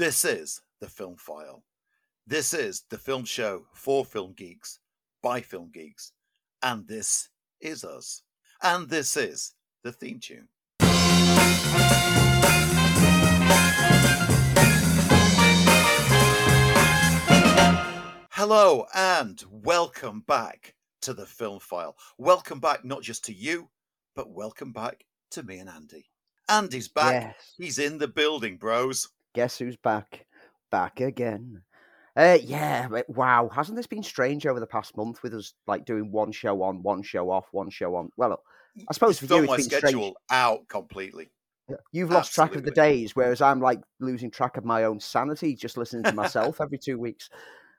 This is the Film File. This is the film show for film geeks by film geeks. And this is us. And this is the theme tune. Hello and welcome back to the Film File. Welcome back not just to you, but welcome back to me and Andy. Andy's back. Yes. He's in the building, bros. Guess who's back? Back again. Uh, yeah, wow, hasn't this been strange over the past month with us like doing one show on, one show off, one show on? Well, I suppose for you my it's been schedule strange. out completely. You've lost track of the days, whereas I'm like losing track of my own sanity just listening to myself every two weeks.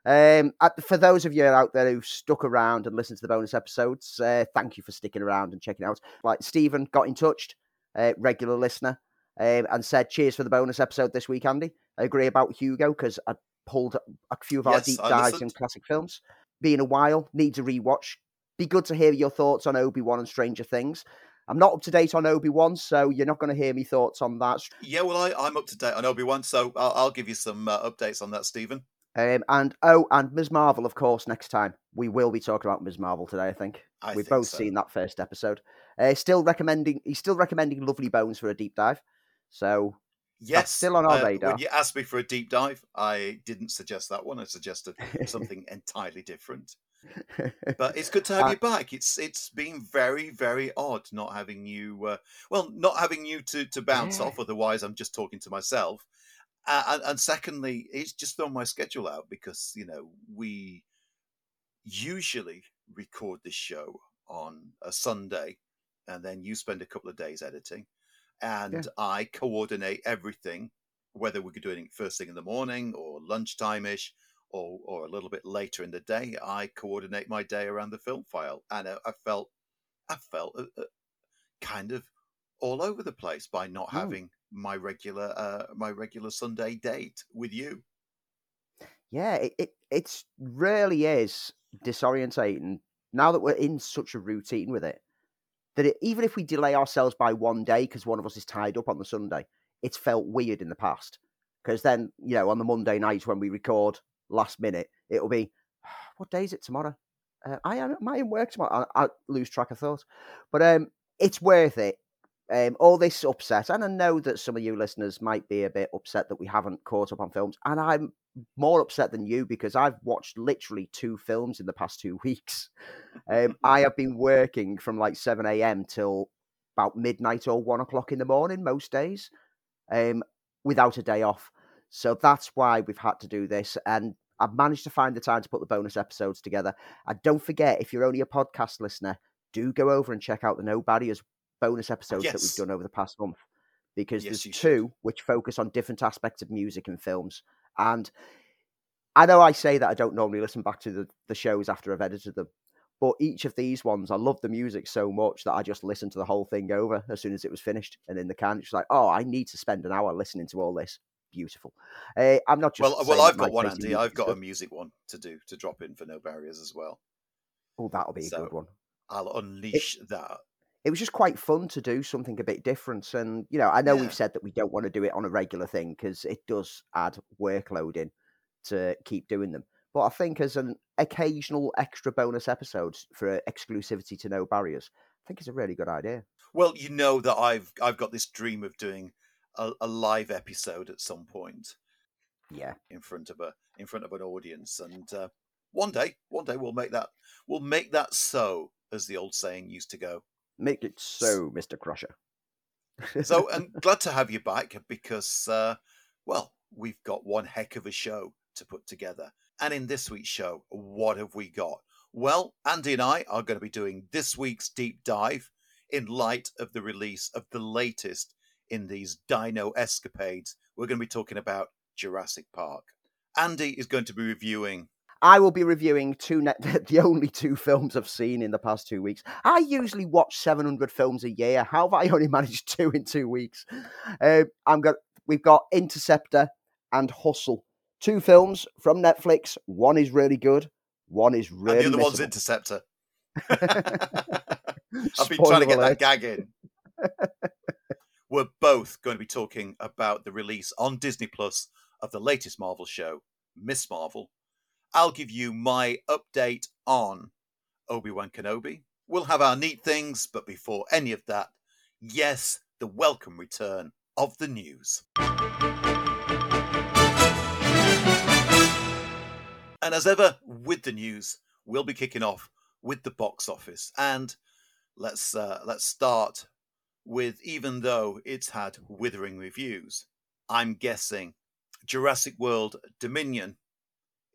Um, at- for those of you out there who stuck around and listened to the bonus episodes, uh, thank you for sticking around and checking out. Like Stephen got in touch, uh, regular listener, um, and said, "Cheers for the bonus episode this week, Andy." I agree about Hugo because I pulled a few of our Yes, deep dives in classic films. Been a while, needs a rewatch. Be good to hear your thoughts on Obi Wan and Stranger Things. I'm not up to date on Obi Wan, so you're not going to hear me thoughts on that. Yeah, well, I, I'm up to date on Obi Wan, so I'll, I'll give you some uh, updates on that, Stephen. Um, and oh, and Ms. Marvel, of course, next time we will be talking about Ms. Marvel today. I think I we've think both so. seen that first episode. Uh, still recommending. He's still recommending Lovely Bones for a deep dive. So Yes, still on our uh, radar. When you asked me for a deep dive, I didn't suggest that one. I suggested something entirely different. But it's good to have Uh, you back. It's it's been very very odd not having you. Uh, well, not having you to to bounce Yeah. off. Otherwise, I'm just talking to myself. Uh, and, and secondly, it's just thrown my schedule out because you know we usually record this show on a Sunday, and then you spend a couple of days editing, and I coordinate everything, whether we're doing it first thing in the morning or lunchtime ish, or or a little bit later in the day. I coordinate my day around the film file, and I, I felt I felt uh, uh, kind of all over the place by not Hmm. having my regular uh, my regular Sunday date with you. yeah, it, it it's really is disorientating now that we're in such a routine with it. That it, even if we delay ourselves by one day because one of us is tied up on the Sunday, it's felt weird in the past. Because then, you know, on the Monday night when we record last minute, it'll be, what day is it tomorrow? Uh, I am, am I in work tomorrow? I, I lose track of thoughts. But um, it's worth it. Um, all this upset, and I know that some of you listeners might be a bit upset that we haven't caught up on films, and I'm more upset than you because I've watched literally two films in the past two weeks. Um, I have been working from like 7 a.m. till about midnight or one o'clock in the morning most days um, without a day off. So that's why we've had to do this. And I've managed to find the time to put the bonus episodes together. And don't forget, if you're only a podcast listener, do go over and check out the No Barriers bonus episodes that we've done over the past month. Because Yes, there's you should. two which focus on different aspects of music and films. And I know I say that I don't normally listen back to the, the shows after I've edited them, but each of these ones, I love the music so much that I just listened to the whole thing over as soon as it was finished. And in the can, it's like, oh, I need to spend an hour listening to all this. Beautiful. Uh, I'm not just. well, well, I've got one, Andy. I've got a music one to do to drop in for No Barriers as well. Oh, that'll be a So- good one. I'll unleash that. It was just quite fun to do something a bit different. And, you know, I know Yeah. we've said that we don't want to do it on a regular thing because it does add workload in to keep doing them. But I think as an occasional extra bonus episodes for exclusivity to no barriers, I think it's a really good idea. Well, you know that I've I've got this dream of doing a, a live episode at some point Yeah. in front of a in front of an audience, and uh, one day, one day we'll make that we'll make that so, as the old saying used to go. Make it so, Mr. Crusher. So, I'm glad to have you back because, uh, well, we've got one heck of a show to put together. And in this week's show, what have we got? Well, Andy and I are going to be doing this week's deep dive in light of the release of the latest in these dino escapades. We're going to be talking about Jurassic Park. Andy is going to be reviewing. I will be reviewing two net the only two films I've seen in the past two weeks. I usually watch 700 films a year. How have I only managed two in two weeks? Uh, I'm got we've got Interceptor and Hustle, two films from Netflix. One is really good. One is really. and the other one's. Interceptor. I've been trying to get that gag in. We're both going to be talking about the release on Disney Plus of the latest Marvel show, Miss Marvel. I'll give you my update on Obi Wan Kenobi. We'll have our neat things, but before any of that, yes, the welcome return of the news. And as ever, with the news, we'll be kicking off with the box office. And let's uh, let's start with even though it's had withering reviews, I'm guessing Jurassic World Dominion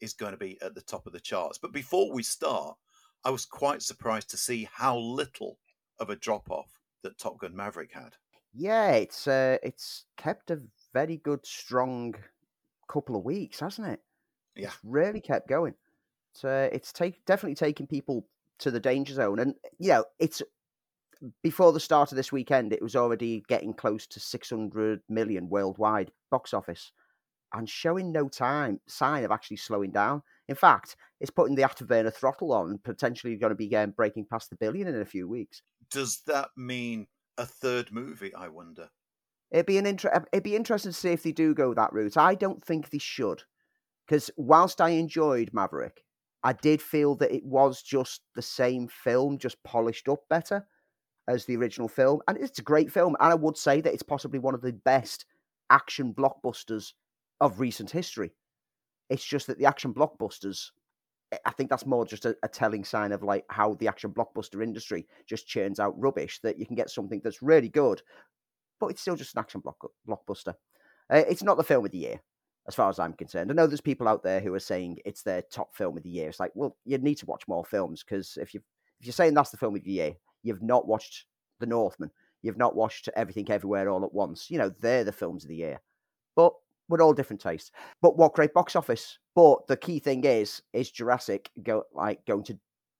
is going to be at the top of the charts. But before we start, I was quite surprised to see how little of a drop off that Top Gun Maverick had. Yeah, it's uh, it's kept a very good, strong couple of weeks, hasn't it? Yeah, it's really kept going. It's uh, it's take, definitely taking people to the danger zone, and you know, it's before the start of this weekend, it was already getting close to 600 million worldwide box office and showing no time sign of actually slowing down. In fact, it's putting the afterburner throttle on potentially going to be um, breaking past the billion in a few weeks. Does that mean a third movie? I wonder. It'd be an inter- It'd be interesting to see if they do go that route. I don't think they should, because whilst I enjoyed Maverick, I did feel that it was just the same film, just polished up better as the original film. And it's a great film. And I would say that it's possibly one of the best action blockbusters of recent history. It's just that the action blockbusters, eh, I think that's more just a, a, telling sign of like how the action blockbuster industry just churns out rubbish. That you can get something that's really good, but it's still just an action block, blockbuster. Uh, it's not the film of the year, as far as I'm concerned. I know there's people out there who are saying it's their top film of the year. It's like, well, you need to watch more films because if you if you're saying that's the film of the year, you've not watched The Northman, you've not watched Everything Everywhere All at Once. You know, they're the films of the year. We're all different tastes. But what great box office. But the key thing is, is Jurassic go like going to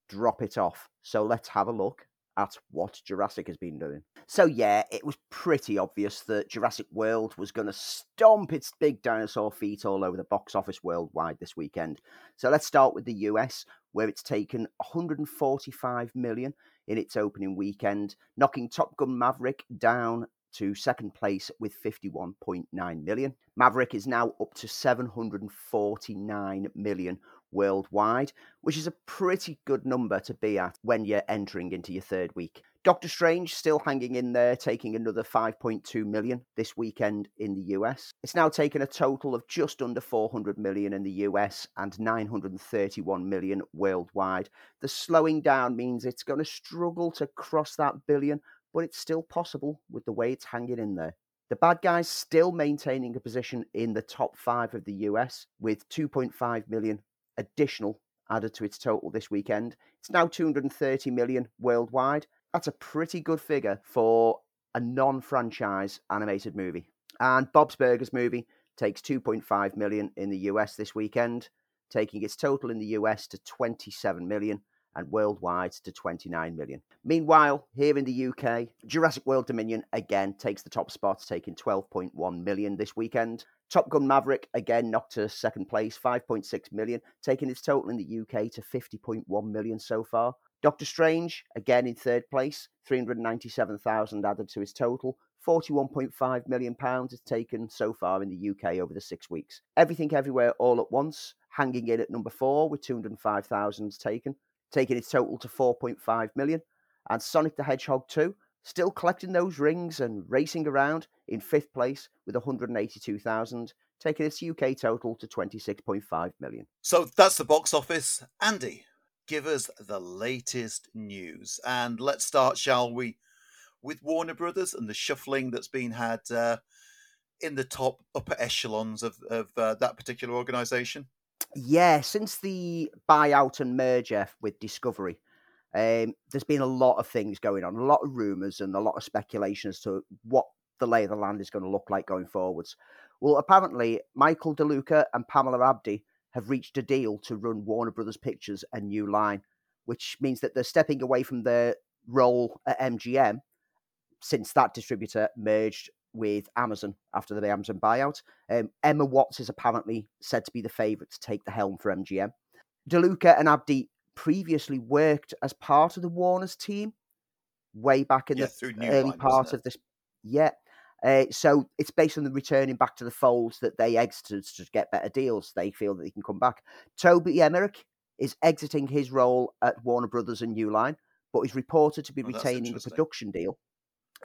drop it off? So let's have a look at what Jurassic has been doing. So yeah, it was pretty obvious that Jurassic World was going to stomp its big dinosaur feet all over the box office worldwide this weekend. So let's start with the US, where it's taken 145 million in its opening weekend, knocking Top Gun Maverick down to second place with 51.9 million. Maverick is now up to 749 million worldwide, which is a pretty good number to be at when you're entering into your third week. Doctor Strange still hanging in there, taking another 5.2 million this weekend in the US. It's now taken a total of just under 400 million in the US and 931 million worldwide. The slowing down means it's going to struggle to cross that billion, but it's still possible with the way it's hanging in there. The bad guys still maintaining a position in the top five of the US with 2.5 million additional added to its total this weekend. It's now 230 million worldwide. That's a pretty good figure for a non franchise animated movie. And Bob's Burgers movie takes 2.5 million in the US this weekend, taking its total in the US to 27 million and worldwide to 29 million. Meanwhile, here in the UK, Jurassic World Dominion again takes the top spot, taking 12.1 million this weekend. Top Gun Maverick again knocked to second place, 5.6 million, taking its total in the UK to 50.1 million so far. Doctor Strange again in third place, 397,000 added to his total. 41.5 million pounds is taken so far in the UK over the six weeks. Everything Everywhere All at Once, hanging in at number four with 205,000 taken, taking its total to 4.5 million. And Sonic the Hedgehog 2, still collecting those rings and racing around in fifth place with 182,000, taking its UK total to 26.5 million. So that's the box office. Andy, give us the latest news. And let's start, shall we, with Warner Brothers and the shuffling that's been had uh, in the top upper echelons of, of uh, that particular organisation? Yeah, since the buyout and merger with Discovery, um, there's been a lot of things going on, a lot of rumours and a lot of speculation as to what the lay of the land is going to look like going forwards. Well, apparently, Michael DeLuca and Pamela Abdy have reached a deal to run Warner Brothers Pictures a new line, which means that they're stepping away from their role at MGM since that distributor merged with Amazon after the Amazon buyout. Um, Emma Watts is apparently said to be the favourite to take the helm for MGM. DeLuca and Abdy previously worked as part of the Warner's team way back in yeah, the early Line, part of this. Yeah. Uh, so it's based on the returning back to the folds that they exited to get better deals. They feel that they can come back. Toby Emmerich is exiting his role at Warner Brothers and New Line, but is reported to be Oh, retaining interesting. production deal.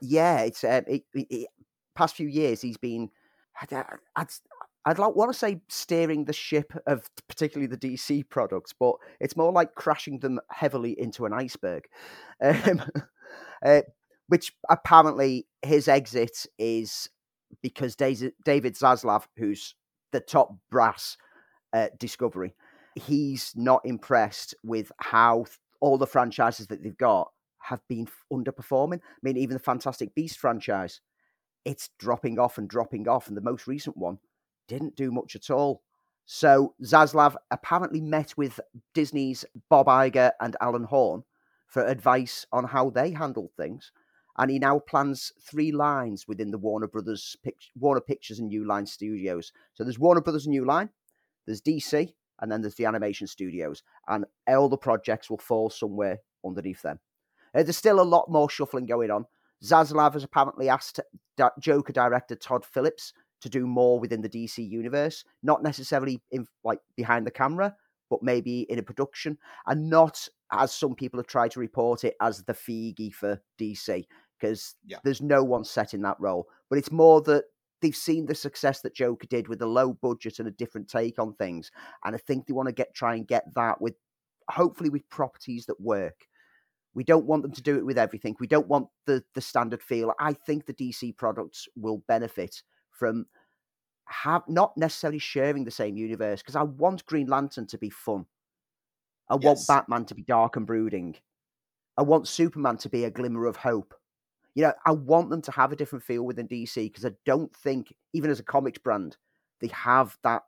Yeah, it's um, it, it, it- past few years he's been. I'd, uh, I'd, I'd like want to say steering the ship of particularly the DC products, but it's more like crashing them heavily into an iceberg. Um, uh, which apparently his exit is because David Zaslav, who's the top brass at Discovery, he's not impressed with how all the franchises that they've got have been underperforming. I mean, even the Fantastic Beast franchise, it's dropping off and dropping off, and the most recent one didn't do much at all. So Zaslav apparently met with Disney's Bob Iger and Alan Horn for advice on how they handled things, and he now plans three lines within the Warner Brothers, Warner Pictures and New Line Studios. So there's Warner Brothers and New Line, there's DC, and then there's the animation studios, and all the projects will fall somewhere underneath them. Uh, there's still a lot more shuffling going on. Zaslav has apparently asked Joker director Todd Phillips to do more within the DC universe, not necessarily in like behind the camera, but maybe in a production, and not as some people have tried to report it as the Feige for DC, because Yeah. there's no one set in that role. But it's more that they've seen the success that Joker did with a low budget and a different take on things, and I think they want to get try and get that with hopefully with properties that work. We don't want them to do it with everything. We don't want the the standard feel. I think the DC products will benefit from have not necessarily sharing the same universe because I want Green Lantern to be fun. I want Batman to be dark and brooding. I want Superman to be a glimmer of hope. You know, I want them to have a different feel within DC because I don't think, even as a comics brand, they have that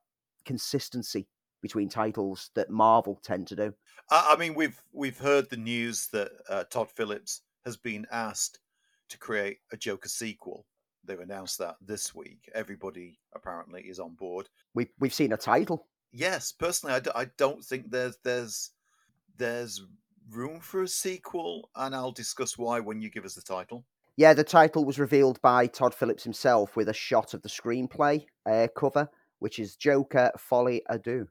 consistency between titles that Marvel tend to do. I, mean, we've we've heard the news that uh, Todd Phillips has been asked to create a Joker sequel. They've announced that this week. Everybody apparently is on board. We've we've seen a title. Yes, personally, I, d- I don't think there's there's there's room for a sequel, and I'll discuss why when you give us the title. Yeah, the title was revealed by Todd Phillips himself with a shot of the screenplay uh, cover, which is Joker Folie à Deux.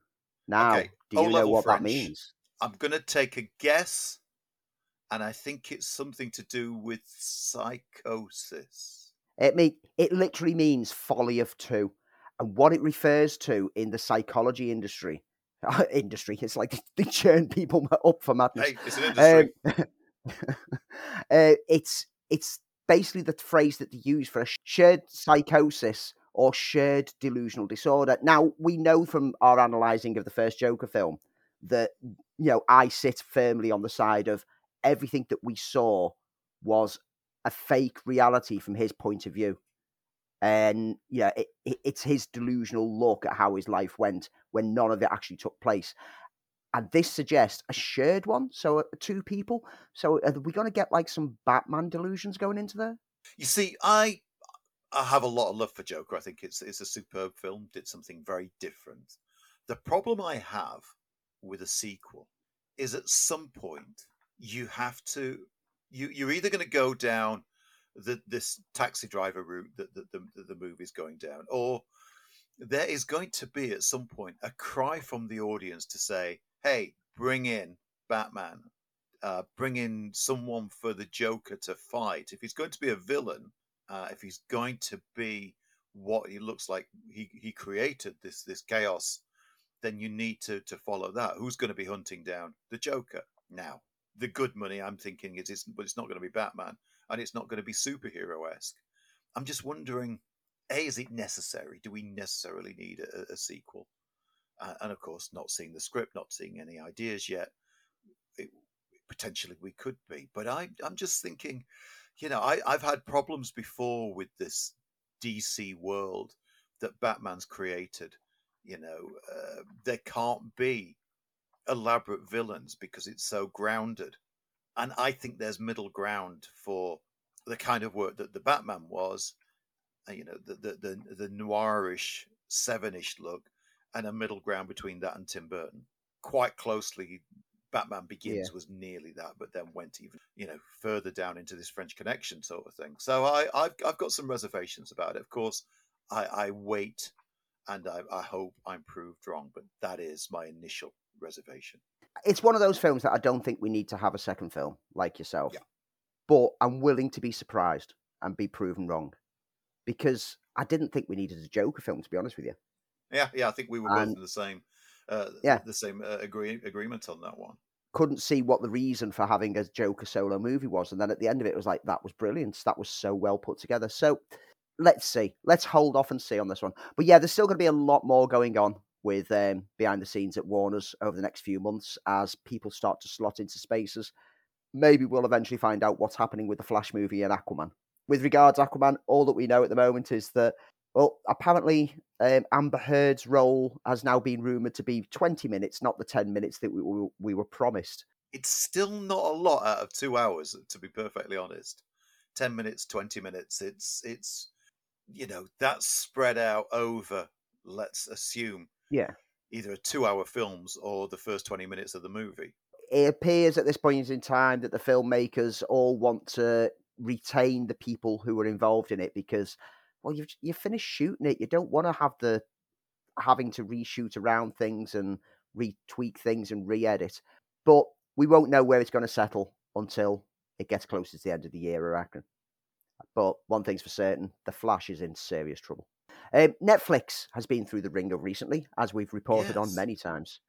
Now, Okay, do you know what that means? I'm going to take a guess, and I think it's something to do with psychosis. It me it literally means folly of two, and what it refers to in the psychology industry. industry, it's like they churn people up for madness. Hey, it's an industry. Um, uh, it's it's basically the phrase that they use for a shared psychosis or shared delusional disorder. Now we know from our analysing of the first Joker film that you know I sit firmly on the side of everything that we saw was a fake reality from his point of view. And yeah, it, it, it's his delusional look at how his life went when none of it actually took place and this suggests a shared one, so uh, two people. So are we going to get like some Batman delusions going into there? You see, I I have a lot of love for Joker. I think it's it's a superb film. Did something very different. The problem I have with a sequel is at some point you have to you you're either going to go down the this taxi driver route that the, the, the movie is going down, or there is going to be at some point a cry from the audience to say, "Hey, bring in Batman, uh, bring in someone for the Joker to fight. If he's going to be a villain, uh, if he's going to be what he looks like he, he created this this chaos, then you need to to follow that. Who's going to be hunting down the Joker now? The good money, I'm thinking, is it's but it's not going to be Batman, and it's not going to be superhero esque. I'm just wondering, a is it necessary? Do we necessarily need a, a sequel? Uh, and of course, not seeing the script, not seeing any ideas yet. It, potentially we could be, but I, I'm just thinking, you know, I, I've had problems before with this DC world that Batman's created. You know, uh, there can't be elaborate villains because it's so grounded. And I think there's middle ground for the kind of work that the Batman was, uh, you know, the the the, the noirish, sevenish look, and a middle ground between that and Tim Burton. Quite closely Batman Begins yeah. was nearly that, but then went even you know further down into this French Connection sort of thing. So I I've I've got some reservations about it. Of course, I, I wait and I, I hope I'm proved wrong, but that is my initial reservation. It's one of those films that I don't think we need to have a second film like yourself. Yeah. But I'm willing to be surprised and be proven wrong because I didn't think we needed a Joker film, to be honest with you. Yeah, yeah, I think we were both in the same, uh, yeah, the same uh, agree, agreement on that one. Couldn't see what the reason for having a Joker solo movie was, and then at the end of it, it was like that was brilliant. That was so well put together. So let's see. Let's hold off and see on this one. But yeah, there's still going to be a lot more going on with um, behind the scenes at Warner's over the next few months as people start to slot into spaces. Maybe we'll eventually find out what's happening with the Flash movie and Aquaman. With regards to Aquaman, all that we know at the moment is that, well, apparently um, Amber Heard's role has now been rumored to be 20 minutes, not the 10 minutes that we, we, we were promised. It's still not a lot out of two hours, to be perfectly honest. 10 minutes, 20 minutes. It's, it's, you know, that's spread out over, let's assume, yeah, either a two hour films or the first 20 minutes of the movie. It appears at this point in time that the filmmakers all want to retain the people who were involved in it because, well, you've, you finished shooting it. You don't want to have the having to reshoot around things and retweak things and re-edit. But we won't know where it's going to settle until it gets closer to the end of the year, I reckon. But one thing's for certain the Flash is in serious trouble. Um, Netflix has been through the ringer recently, as we've reported yes. on many times.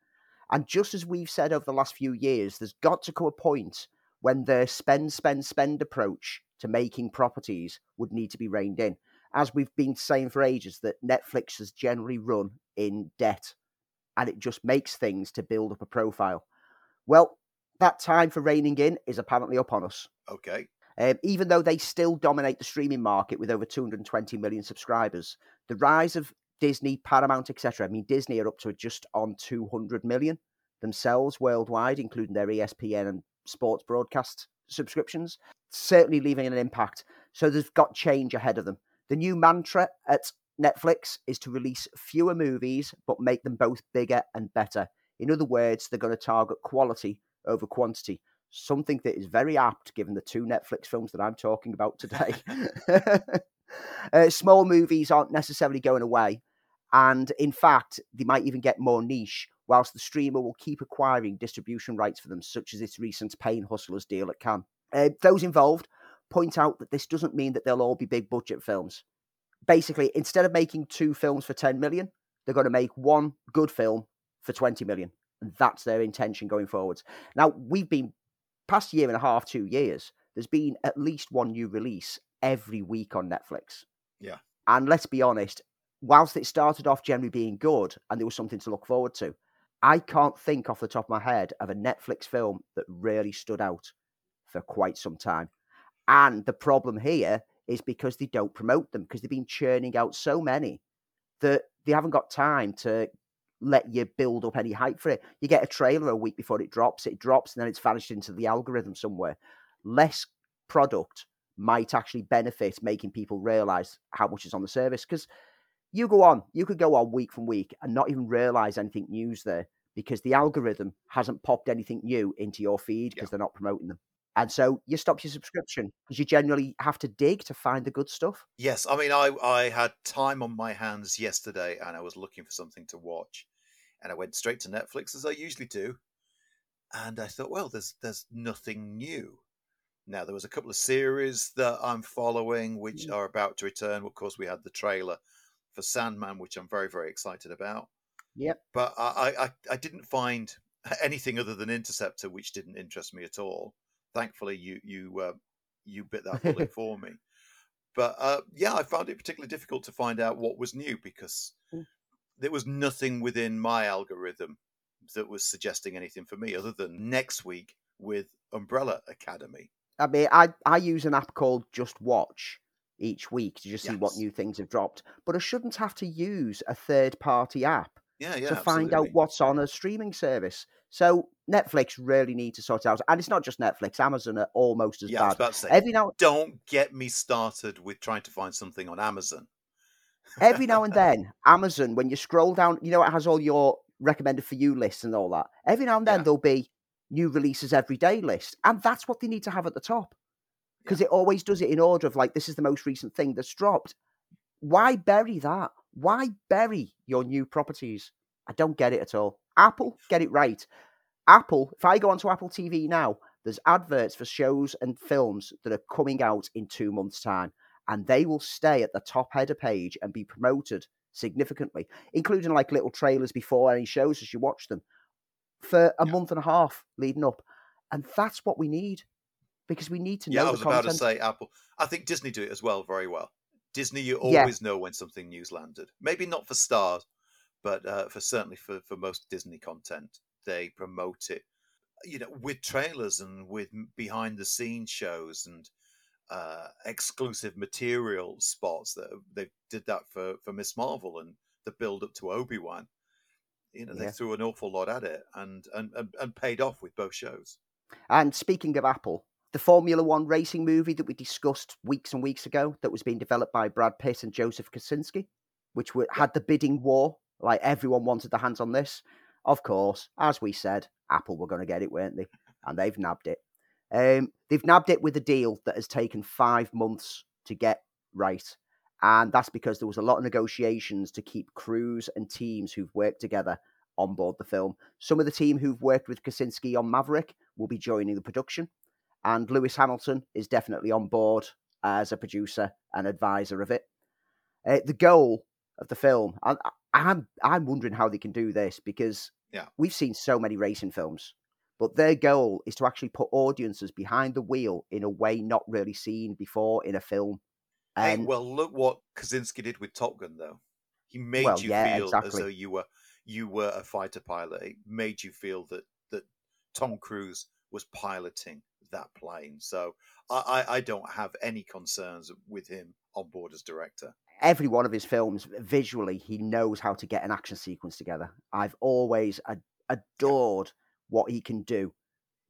And just as we've said over the last few years, there's got to come a point when the spend, spend, spend approach to making properties would need to be reined in. As we've been saying for ages, that Netflix has generally run in debt and it just makes things to build up a profile. Well, that time for reining in is apparently upon us. Okay. Um, even though they still dominate the streaming market with over 220 million subscribers, the rise of Disney, Paramount, etc. I mean, Disney are up to just on 200 million themselves worldwide, including their ESPN and sports broadcast subscriptions, certainly leaving an impact. So they've got change ahead of them. The new mantra at Netflix is to release fewer movies, but make them both bigger and better. In other words, they're going to target quality over quantity something that is very apt given the two Netflix films that I'm talking about today. uh, small movies aren't necessarily going away. And in fact, they might even get more niche, whilst the streamer will keep acquiring distribution rights for them, such as its recent Pain Hustlers deal at Cannes. Uh, those involved point out that this doesn't mean that they'll all be big budget films. Basically, instead of making two films for 10 million, they're going to make one good film for 20 million. And that's their intention going forwards. Now, we've been past year and a half, two years, there's been at least one new release every week on Netflix. Yeah. And let's be honest, whilst it started off generally being good and there was something to look forward to, I can't think off the top of my head of a Netflix film that really stood out for quite some time. And the problem here is because they don't promote them because they've been churning out so many that they haven't got time to let you build up any hype for it. You get a trailer a week before it drops, it drops, and then it's vanished into the algorithm somewhere. Less product might actually benefit making people realize how much is on the service. Because you go on, you could go on week from week and not even realize anything news there because the algorithm hasn't popped anything new into your feed because yeah. they're not promoting them. And so you stop your subscription because you generally have to dig to find the good stuff. Yes, I mean, I I had time on my hands yesterday, and I was looking for something to watch, and I went straight to Netflix as I usually do, and I thought, well, there's there's nothing new. Now there was a couple of series that I'm following which mm. are about to return. Of course, we had the trailer for Sandman, which I'm very very excited about. Yep. But I I, I didn't find anything other than Interceptor, which didn't interest me at all. Thankfully, you you uh, you bit that bullet for me. But uh, yeah, I found it particularly difficult to find out what was new because mm there was nothing within my algorithm that was suggesting anything for me other than next week with Umbrella Academy. I mean, I, I use an app called Just Watch each week to just yes. see what new things have dropped, but I shouldn't have to use a third party app yeah, yeah, to absolutely. find out what's on a streaming service. So Netflix really need to sort it out, and it's not just Netflix. Amazon are almost as yeah, bad. Say, Every now, don't get me started with trying to find something on Amazon every now and then, Amazon, when you scroll down, you know, it has all your recommended for you lists and all that. Every now and then, yeah. there'll be new releases every day list. And that's what they need to have at the top. Because yeah. it always does it in order of like, this is the most recent thing that's dropped. Why bury that? Why bury your new properties? I don't get it at all. Apple, get it right. Apple, if I go onto Apple TV now, there's adverts for shows and films that are coming out in two months' time, and they will stay at the top header page and be promoted significantly, including like little trailers before any shows as you watch them for a month and a half leading up. And that's what we need because we need to yeah, know. Yeah, I was about to say Apple. I think Disney do it as well very well. Disney, you always yeah. know when something new's landed. Maybe not for stars, but uh, for certainly for, for most Disney content, they promote it. You know, with trailers and with behind the scenes shows and uh, exclusive material spots that they did that for for Miss Marvel and the build up to Obi Wan. You know, yeah. they threw an awful lot at it and, and and and paid off with both shows. And speaking of Apple, the Formula One racing movie that we discussed weeks and weeks ago, that was being developed by Brad Pitt and Joseph Kosinski, which were, had the bidding war, like everyone wanted their hands on this. Of course, as we said, Apple were going to get it, weren't they? And they've nabbed it. Um, they've nabbed it with a deal that has taken five months to get right. And that's because there was a lot of negotiations to keep crews and teams who've worked together on board the film. Some of the team who've worked with Kosinski on Maverick will be joining the production. And Lewis Hamilton is definitely on board as a producer and advisor of it. Uh, the goal of the film, I, I'm I'm wondering how they can do this because yeah. we've seen so many racing films but their goal is to actually put audiences behind the wheel in a way not really seen before in a film. And hey, well, look what Kosinski did with Top Gun, though. He made well, you yeah, feel exactly. as though you were you were a fighter pilot. It made you feel that that Tom Cruise was piloting that plane. So I, I, I don't have any concerns with him on board as director every one of his films visually he knows how to get an action sequence together i've always ad- adored what he can do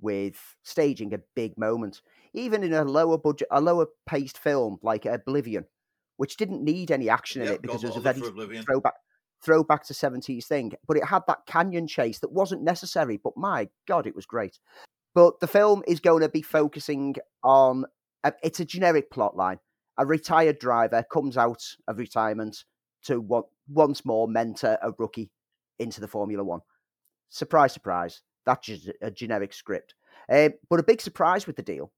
with staging a big moment, even in a lower budget, a lower paced film like Oblivion, which didn't need any action in it because it was a very throwback throwback to 70s thing, but it had that canyon chase that wasn't necessary, but my god, it was great. But the film is going to be focusing on a, it's a generic plot line. A retired driver comes out of retirement to what, once more mentor a rookie into the Formula One. Surprise, surprise. That's just a generic script. Uh, but a big surprise with the deal,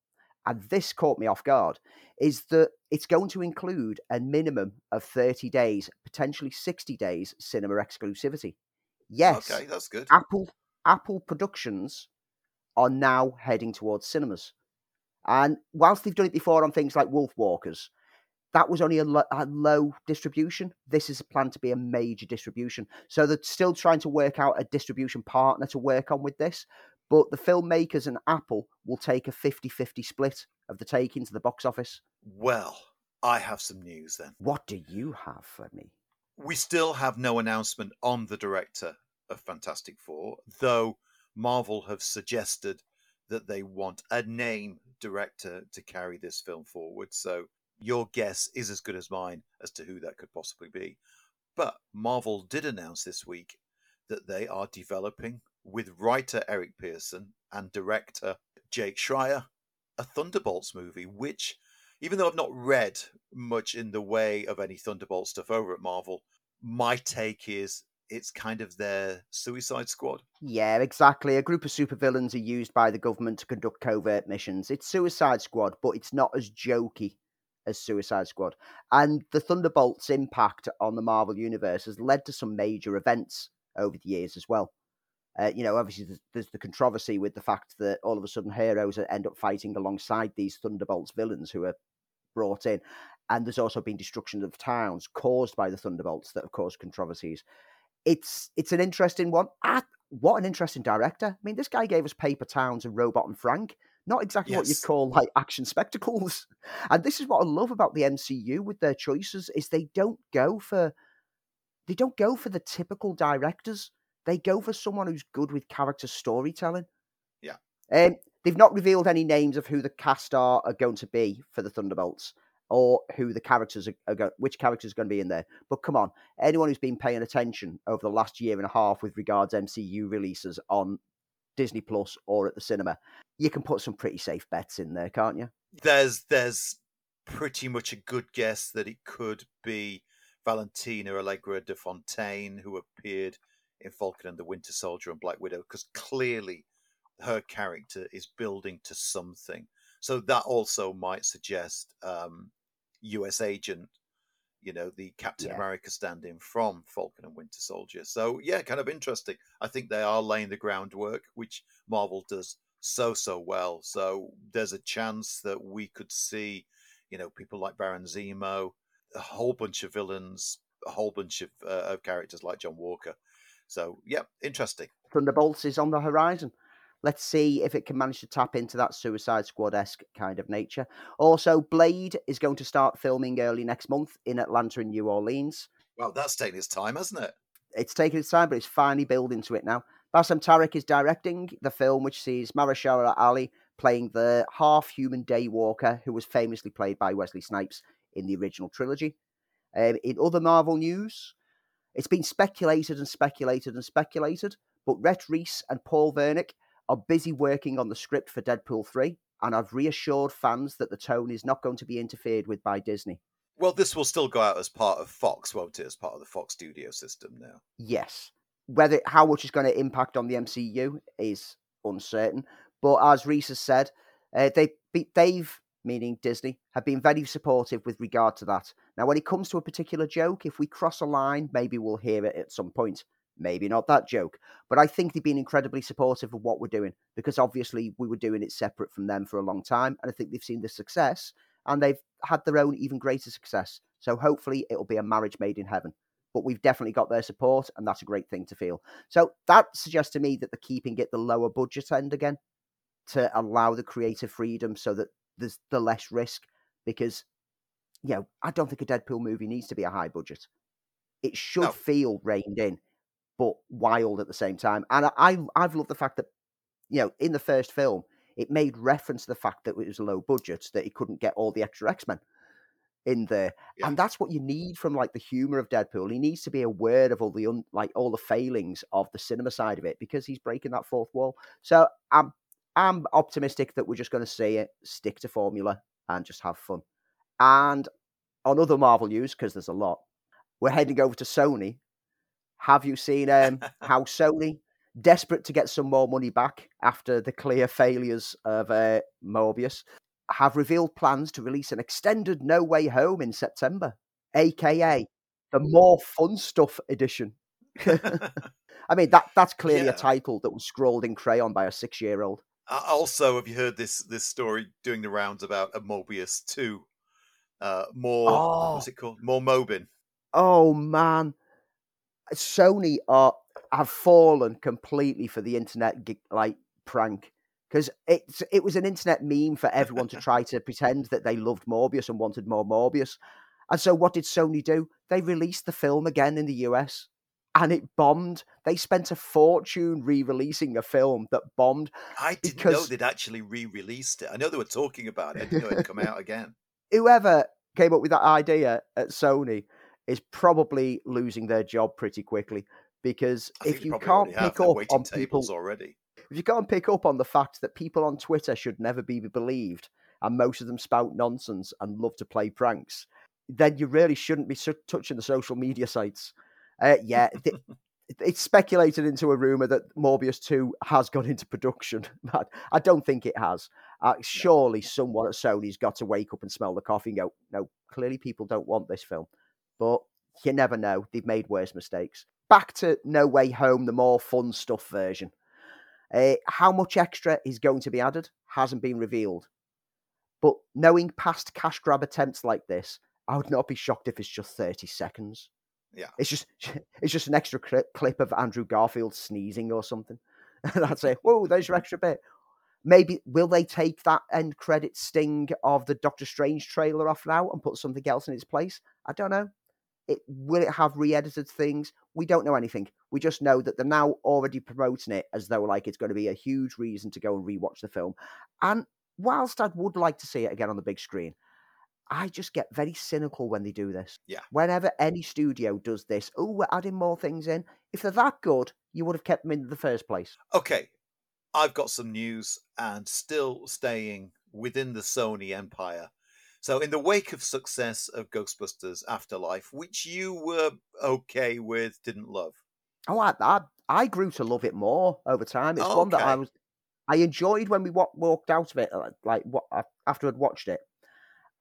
and this caught me off guard, is that it's going to include a minimum of 30 days, potentially 60 days cinema exclusivity. Yes. Okay, that's good. Apple Apple Productions are now heading towards cinemas. And whilst they've done it before on things like Wolf Walkers, that was only a, lo- a, low distribution. This is planned to be a major distribution. So they're still trying to work out a distribution partner to work on with this. But the filmmakers and Apple will take a 50 50 split of the take into the box office. Well, I have some news then. What do you have for me? We still have no announcement on the director of Fantastic Four, though Marvel have suggested that they want a name director to carry this film forward. So your guess is as good as mine as to who that could possibly be. But Marvel did announce this week that they are developing with writer Eric Pearson and director Jake Schreier a Thunderbolts movie, which, even though I've not read much in the way of any Thunderbolt stuff over at Marvel, my take is it's kind of their Suicide Squad. Yeah, exactly. A group of supervillains are used by the government to conduct covert missions. It's Suicide Squad, but it's not as jokey as Suicide Squad. And the Thunderbolts' impact on the Marvel Universe has led to some major events over the years as well. Uh, you know, obviously, there's, there's, the controversy with the fact that all of a sudden heroes end up fighting alongside these Thunderbolts villains who are brought in. And there's also been destruction of towns caused by the Thunderbolts that have caused controversies. It's it's an interesting one. Ah, what an interesting director. I mean, this guy gave us Paper Towns and Robot and Frank not exactly yes. what you'd call like action spectacles. And this is what I love about the MCU with their choices is they don't go for they don't go for the typical directors. They go for someone who's good with character storytelling. Yeah. Um, they've not revealed any names of who the cast are, are going to be for the Thunderbolts or who the characters are, are going, which characters are going to be in there. But come on, anyone who's been paying attention over the last year and a half with regards MCU releases on Disney Plus or at the cinema, you can put some pretty safe bets in there, can't you? There's there's pretty much a good guess that it could be Valentina Allegra de Fontaine who appeared in Falcon and the Winter Soldier and Black Widow because clearly her character is building to something. So that also might suggest um, U.S. agent, you know, the Captain Yeah. America stand-in from Falcon and Winter Soldier. So yeah, kind of interesting. I think they are laying the groundwork, which Marvel does so so well. So there's a chance that we could see, you know, people like Baron Zemo, a whole bunch of villains, a whole bunch of, uh, of characters like John Walker. So yeah, interesting. Thunderbolts is on the horizon. Let's see if it can manage to tap into that Suicide Squad esque kind of nature. Also, Blade is going to start filming early next month in Atlanta and New Orleans. Well, that's taken its time, hasn't it? It's taken its time, but it's finally building to it now. Bassam Tariq is directing the film, which sees Mahershala Ali playing the half human Daywalker, who was famously played by Wesley Snipes in the original trilogy. Um, in other Marvel news, it's been speculated and speculated and speculated, but Rhett Reese and Paul Wernick are busy working on the script for Deadpool 3, and I've reassured fans that the tone is not going to be interfered with by Disney. Well, this will still go out as part of Fox, won't it? As part of the Fox studio system now. Yes. Whether how much is going to impact on the MCU is uncertain. But as Reese has said, uh, they they've meaning Disney have been very supportive with regard to that. Now, when it comes to a particular joke, if we cross a line, maybe we'll hear it at some point. Maybe not that joke, but I think they've been incredibly supportive of what we're doing because obviously we were doing it separate from them for a long time, and I think they've seen the success and they've had their own even greater success. So hopefully it'll be a marriage made in heaven but we've definitely got their support, and that's a great thing to feel. So that suggests to me that they're keeping it the lower budget end again to allow the creative freedom so that there's the less risk. Because, you know, I don't think a Deadpool movie needs to be a high budget. It should No. feel reined in, but wild at the same time. And I, I, I've loved the fact that, you know, in the first film, it made reference to the fact that it was low budget, that he couldn't get all the extra X Men in there Yeah. and that's what you need from like the humor of Deadpool. He needs to be aware of all the un- like all the failings of the cinema side of it because he's breaking that fourth wall. So I'm I'm optimistic that we're just going to see it, stick to formula, and just have fun. And on other Marvel news, because there's a lot, we're heading over to Sony. Have you seen um, how Sony, desperate to get some more money back after the clear failures of uh, Morbius, have revealed plans to release an extended No Way Home in September, aka the More Fun Stuff edition. I mean, that that's clearly Yeah. a title that was scrawled in crayon by a six year old. Uh, also, have you heard this this story doing the rounds about a Morbius two? Uh, more Oh. what's it called? More Mobin. Oh man, Sony are have fallen completely for the internet like prank because it's it was an internet meme for everyone to try to pretend that they loved Morbius and wanted more Morbius. And so, what did Sony do? They released the film again in the US, and it bombed. They spent a fortune re-releasing a film that bombed. I didn't know they'd actually re-released it. I know they were talking about it. I didn't know it'd come out again. Whoever came up with that idea at Sony is probably losing their job pretty quickly because if you can't pick up on people already. if you can't pick up on the fact that people on Twitter should never be believed, and most of them spout nonsense and love to play pranks, then you really shouldn't be touching the social media sites. Uh, yeah, th- it's speculated into a rumor that Morbius 2 has gone into production, but I don't think it has. Uh, surely someone at Sony's got to wake up and smell the coffee and go, no, clearly people don't want this film. But you never know. They've made worse mistakes. Back to No Way Home, the more fun stuff version. Uh, how much extra is going to be added hasn't been revealed. But knowing past cash grab attempts like this, I would not be shocked if it's just 30 seconds. Yeah. It's just it's just an extra clip, clip of Andrew Garfield sneezing or something. And I'd say, whoa, there's your extra bit. Maybe will they take that end credit sting of the Doctor Strange trailer off now and put something else in its place? I don't know. It will it have re-edited things? We don't know anything. We just know that they're now already promoting it as though like it's going to be a huge reason to go and rewatch the film. And whilst I would like to see it again on the big screen, I just get very cynical when they do this. Yeah. Whenever any studio does this, oh, we're adding more things in. If they're that good, you would have kept them in the first place. Okay, I've got some news and still staying within the Sony empire. So, in the wake of success of Ghostbusters Afterlife, which you were okay with, didn't love. Oh, I, I, I grew to love it more over time. It's one that I was, I enjoyed when we wa- walked out of it, uh, like what after I'd watched it,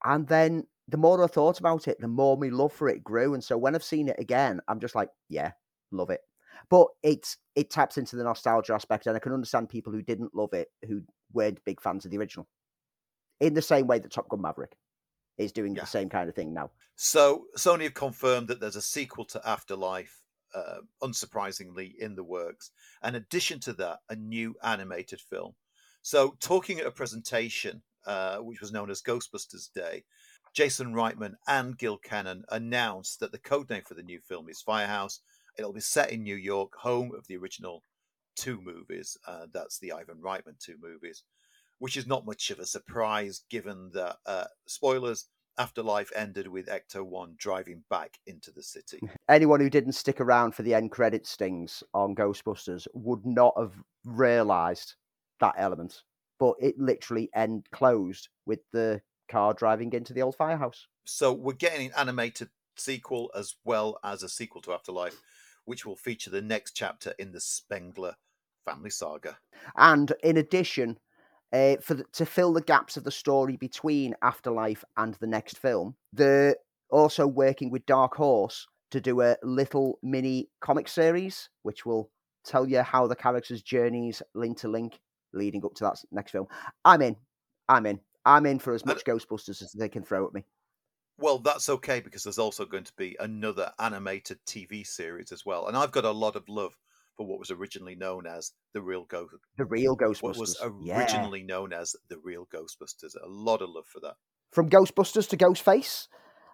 and then the more I thought about it, the more my love for it grew. And so when I've seen it again, I'm just like, yeah, love it. But it's it taps into the nostalgia aspect, and I can understand people who didn't love it, who weren't big fans of the original. In the same way that Top Gun Maverick is doing Yeah. the same kind of thing now. So, Sony have confirmed that there's a sequel to Afterlife, uh, unsurprisingly, in the works. In addition to that, a new animated film. So, talking at a presentation, uh, which was known as Ghostbusters Day, Jason Reitman and Gil Kenan announced that the codename for the new film is Firehouse. It'll be set in New York, home of the original two movies. Uh, that's the Ivan Reitman two movies, which is not much of a surprise given that, uh, spoilers, Afterlife ended with Ecto 1 driving back into the city. anyone who didn't stick around for the end credit stings on Ghostbusters would not have realised that element. But it literally end closed with the car driving into the old firehouse. So we're getting an animated sequel as well as a sequel to Afterlife, which will feature the next chapter in the Spengler family saga. And in addition, uh, for the, to fill the gaps of the story between Afterlife and the next film, they're also working with Dark Horse to do a little mini comic series, which will tell you how the characters' journeys link to link leading up to that next film. I'm in. I'm in. I'm in for as And- much Ghostbusters as they can throw at me. Well, that's okay because there's also going to be another animated TV series as well. And I've got a lot of love for what was originally known as the real Ghost. The real Ghostbusters. What was Yeah. originally known as the real Ghostbusters. A lot of love for that. From Ghostbusters to Ghostface,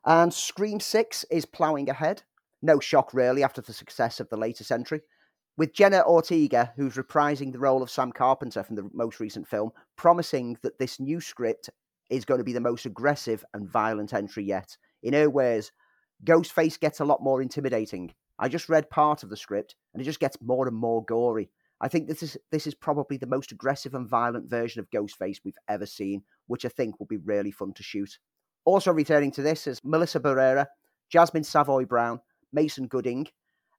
and Scream 6 is ploughing ahead. No shock, really, after the success of the latest entry. With Jenna Ortega, who's reprising the role of Sam Carpenter from the most recent film, promising that this new script is going to be the most aggressive and violent entry yet. In her words, Ghostface gets a lot more intimidating. I just read part of the script, and it just gets more and more gory. I think this is this is probably the most aggressive and violent version of Ghostface we've ever seen, which I think will be really fun to shoot. Also returning to this is Melissa Barrera, Jasmine Savoy Brown, Mason Gooding,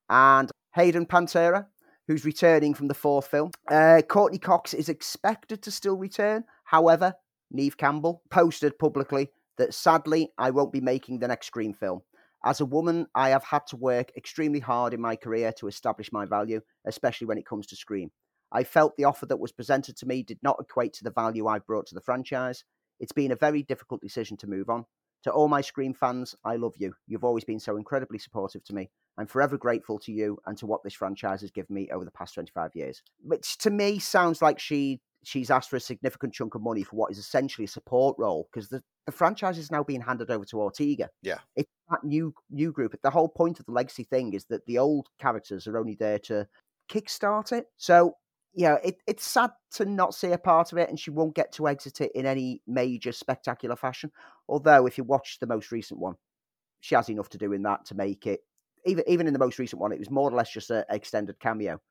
and Hayden Panettiere, who's returning from the fourth film. Uh, Courteney Cox is expected to still return. However, Neve Campbell posted publicly that sadly I won't be making the next Scream film. As a woman, I have had to work extremely hard in my career to establish my value, especially when it comes to Scream. I felt the offer that was presented to me did not equate to the value I've brought to the franchise. It's been a very difficult decision to move on. To all my Scream fans, I love you. You've always been so incredibly supportive to me. I'm forever grateful to you and to what this franchise has given me over the past 25 years. Which to me sounds like she she's asked for a significant chunk of money for what is essentially a support role because the, the franchise is now being handed over to Ortega. Yeah. It's that new new group. The whole point of the legacy thing is that the old characters are only there to kickstart it. So yeah, it, it's sad to not see a part of it, and she won't get to exit it in any major spectacular fashion. Although, if you watch the most recent one, she has enough to do in that to make it. Even even in the most recent one, it was more or less just an extended cameo,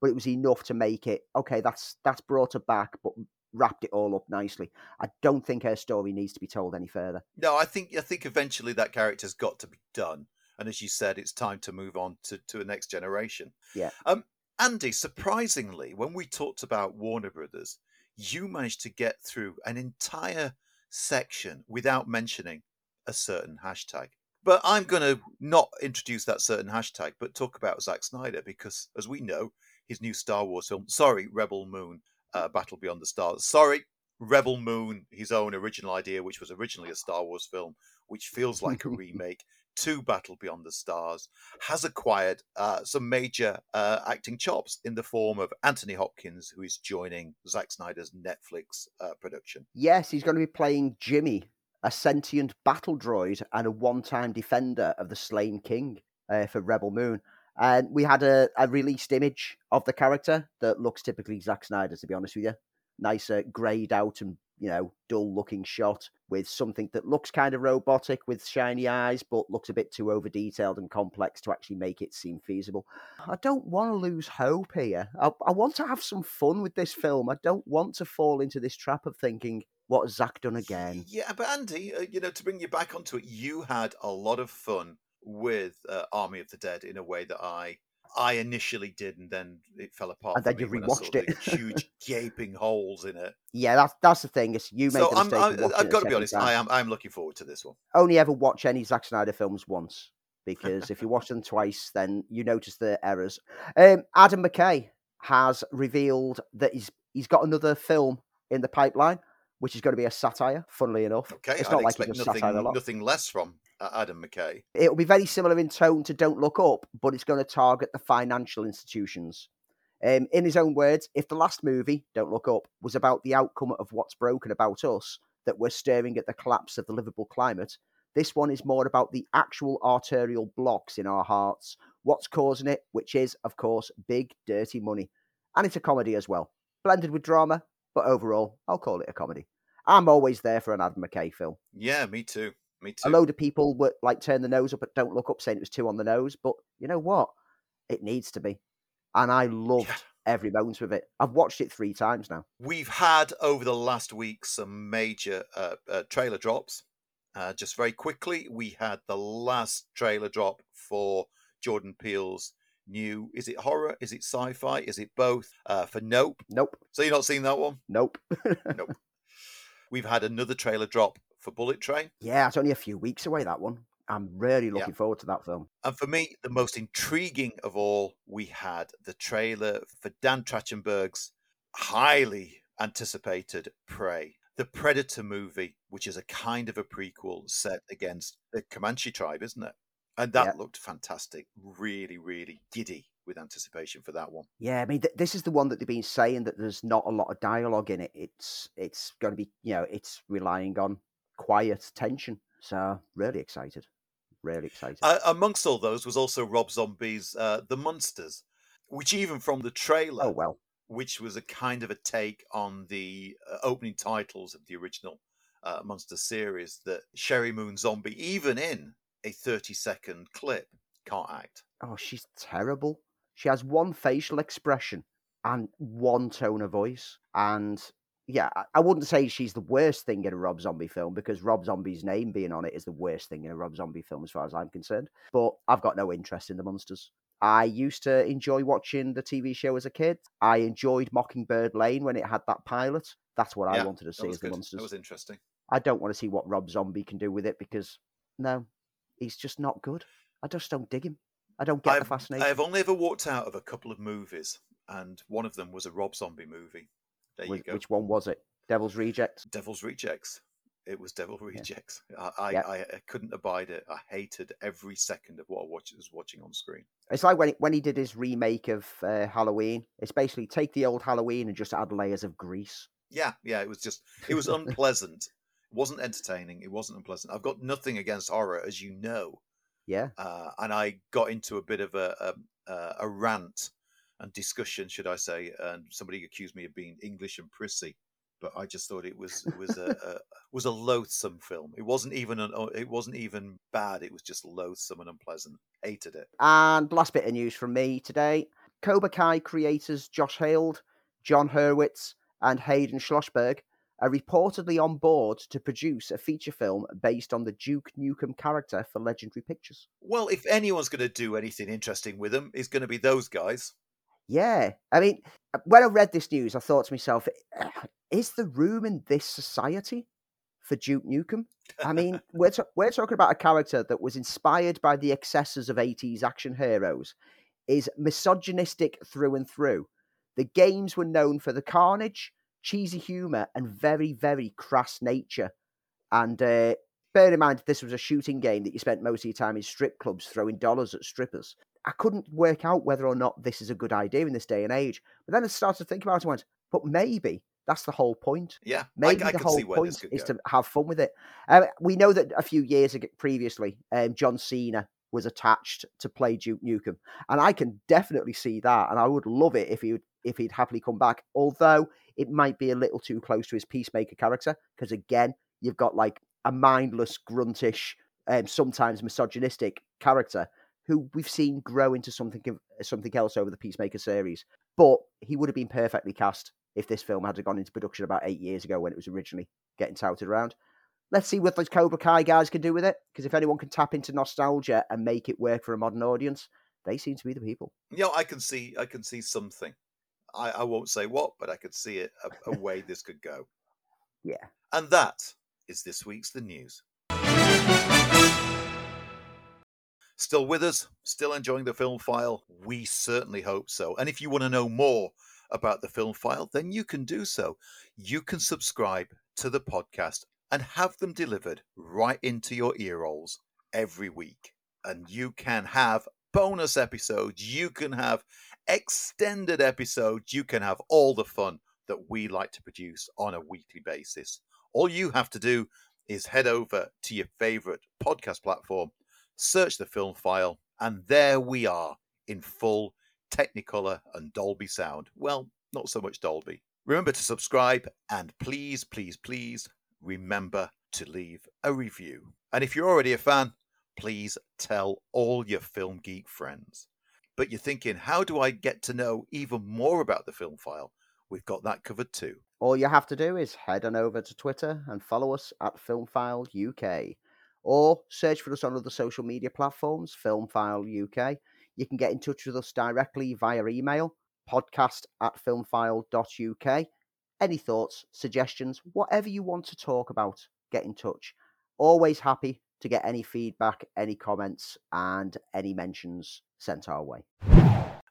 but it was enough to make it okay. That's that's brought her back, but wrapped it all up nicely. I don't think her story needs to be told any further. No, I think I think eventually that character's got to be done. And as you said, it's time to move on to, to the next generation. Yeah. Um, Andy, surprisingly, when we talked about Warner Brothers, you managed to get through an entire section without mentioning a certain hashtag. But I'm going to not introduce that certain hashtag, but talk about Zack Snyder because, as we know, his new Star Wars film, sorry, Rebel Moon, uh, Battle Beyond the Stars, sorry, Rebel Moon, his own original idea, which was originally a Star Wars film, which feels like a remake to Battle Beyond the Stars, has acquired uh, some major uh, acting chops in the form of Anthony Hopkins, who is joining Zack Snyder's Netflix uh, production. Yes, he's going to be playing Jimmy, a sentient battle droid and a one-time defender of the slain king uh, for Rebel Moon. And we had a, a released image of the character that looks typically Zack Snyder, to be honest with you. Nice, uh, greyed out and you know, dull looking shot with something that looks kind of robotic with shiny eyes, but looks a bit too over detailed and complex to actually make it seem feasible. I don't want to lose hope here. I, I want to have some fun with this film. I don't want to fall into this trap of thinking, what has Zack done again? Yeah, but Andy, uh, you know, to bring you back onto it, you had a lot of fun with uh, Army of the Dead in a way that I I initially did, and then it fell apart. And then you rewatched it. huge gaping holes in it. Yeah, that's that's the thing. Is you made So the I'm, mistake. I, of watching I've got to be honest. time. I am I'm looking forward to this one. only ever watch any Zack Snyder films once because if you watch them twice, then you notice the errors. Um, Adam McKay has revealed that he's he's got another film in the pipeline, which is going to be a satire. Funnily enough, Okay, it's I'd not like nothing satire nothing less from Adam McKay. It'll be very similar in tone to Don't Look Up, but it's going to target the financial institutions. Um, in his own words, if the last movie, Don't Look Up, was about the outcome of what's broken about us, that we're staring at the collapse of the livable climate, this one is more about the actual arterial blocks in our hearts, what's causing it, which is, of course, big, dirty money. And it's a comedy as well, blended with drama, but overall, I'll call it a comedy. I'm always there for an Adam McKay film. Yeah, me too. Me A load of people were like turn the nose up at Don't Look Up, saying it was too on the nose. But you know what? It needs to be. And I loved Yeah. every moment of it. I've watched it three times now. We've had over the last week some major uh, uh, trailer drops. Uh, just very quickly, we had the last trailer drop for Jordan Peele's new. Is it horror? Is it sci-fi? Is it both? Uh, for Nope. Nope. So you're not seeing that one? Nope. Nope. We've had another trailer drop for Bullet Train. yeah, it's only a few weeks away, that one. I'm really Yeah. looking forward to that film. And for me, the most intriguing of all, we had the trailer for Dan Trachtenberg's highly anticipated Prey, the Predator movie, which is a kind of a prequel set against the Comanche tribe, isn't it? And that Yeah. looked fantastic. Really, really giddy with anticipation for that one. Yeah, I mean, th- this is the one that they've been saying that there's not a lot of dialogue in it. It's it's going to be, you know, it's relying on quiet tension. So really excited, really excited. Uh, amongst all those was also Rob Zombie's uh, The Munsters, which even from the trailer, oh well, which was a kind of a take on the uh, opening titles of the original uh, Munster series, that Sheri Moon Zombie, even in a 30 second clip, can't act. oh, she's terrible. She has one facial expression and one tone of voice. And yeah, I- wouldn't say she's the worst thing in a Rob Zombie film because Rob Zombie's name being on it is the worst thing in a Rob Zombie film as far as I'm concerned. But I've got no interest in the Munsters. I used to enjoy watching the TV show as a kid. I enjoyed Mockingbird Lane when it had that pilot. That's what I wanted to see as the good. Munsters. That was interesting. I don't want to see what Rob Zombie can do with it because no, he's just not good. I just don't dig him. I don't get the I've, fascination. I've only ever walked out of a couple of movies, and one of them was a Rob Zombie movie. There you Which, go. which one was it? Devil's Rejects. Devil's Rejects. It was Devil Rejects. I, I, Yeah. I, I couldn't abide it. I hated every second of what I watch, was watching on screen. It's like when he, when he did his remake of uh, Halloween. It's basically take the old Halloween and just add layers of grease. Yeah, yeah, it was just, it was unpleasant. It wasn't entertaining. It wasn't unpleasant. I've got nothing against horror, as you know. Yeah, uh, and I got into a bit of a, a a rant and discussion, should I say? And somebody accused me of being English and prissy, but I just thought it was it was a, a was a loathsome film. It wasn't even an, uh, it wasn't even bad. It was just loathsome and unpleasant. Hated it. And last bit of news from me today: Cobra Kai creators Josh Heald, Jon Hurwitz, and Hayden Schlossberg are reportedly on board to produce a feature film based on the Duke Nukem character for Legendary Pictures. Well, if anyone's going to do anything interesting with them, it's going to be those guys. Yeah, I mean, when I read this news, I thought to myself, "Eh, is the room in this society for Duke Nukem? I mean, we're, we're talking about a character that was inspired by the excesses of 80s action heroes, is misogynistic through and through. The games were known for the carnage, cheesy humour, and very, very crass nature. And uh, bear in mind, this was a shooting game that you spent most of your time in strip clubs throwing dollars at strippers. I couldn't work out whether or not this is a good idea in this day and age. But then I started to think about it and went, but maybe that's the whole point. yeah, Maybe I, I the whole see where this point is to have fun with it. Uh, we know that a few years ago, previously, um, John Cena was attached to play Duke Nukem, and I can definitely see that. And I would love it if he would if he'd happily come back. Although it might be a little too close to his peacemaker character, because again, you've got like a mindless, gruntish, um, sometimes misogynistic character who we've seen grow into something something else over the Peacemaker series. But he would have been perfectly cast if this film had gone into production about eight years ago when it was originally getting touted around. Let's see what those Cobra Kai guys can do with it, because if anyone can tap into nostalgia and make it work for a modern audience, they seem to be the people. Yeah, I can see, I can see something. I, I won't say what, but I could see it a, a way this could go. Yeah, and that is this week's the news. Still with us? Still enjoying the film file? We certainly hope so. And if you want to know more about the film file, then you can do so. You can subscribe to the podcast and have them delivered right into your ear rolls every week. And you can have bonus episodes, you can have extended episodes, you can have all the fun that we like to produce on a weekly basis. All you have to do is head over to your favorite podcast platform search the film file, and there we are in full Technicolor and Dolby sound. Well, not so much Dolby. Remember to subscribe and please, please, please remember to leave a review. And if you're already a fan, please tell all your film geek friends. But you're thinking, how do I get to know even more about the film file? We've got that covered too. All you have to do is head on over to Twitter and follow us at Filmfile UK or search for us on other social media platforms, Filmfile UK. You can get in touch with us directly via email, podcast at filmfile.uk. Any thoughts, suggestions, whatever you want to talk about, get in touch. Always happy to get any feedback, any comments, and any mentions sent our way.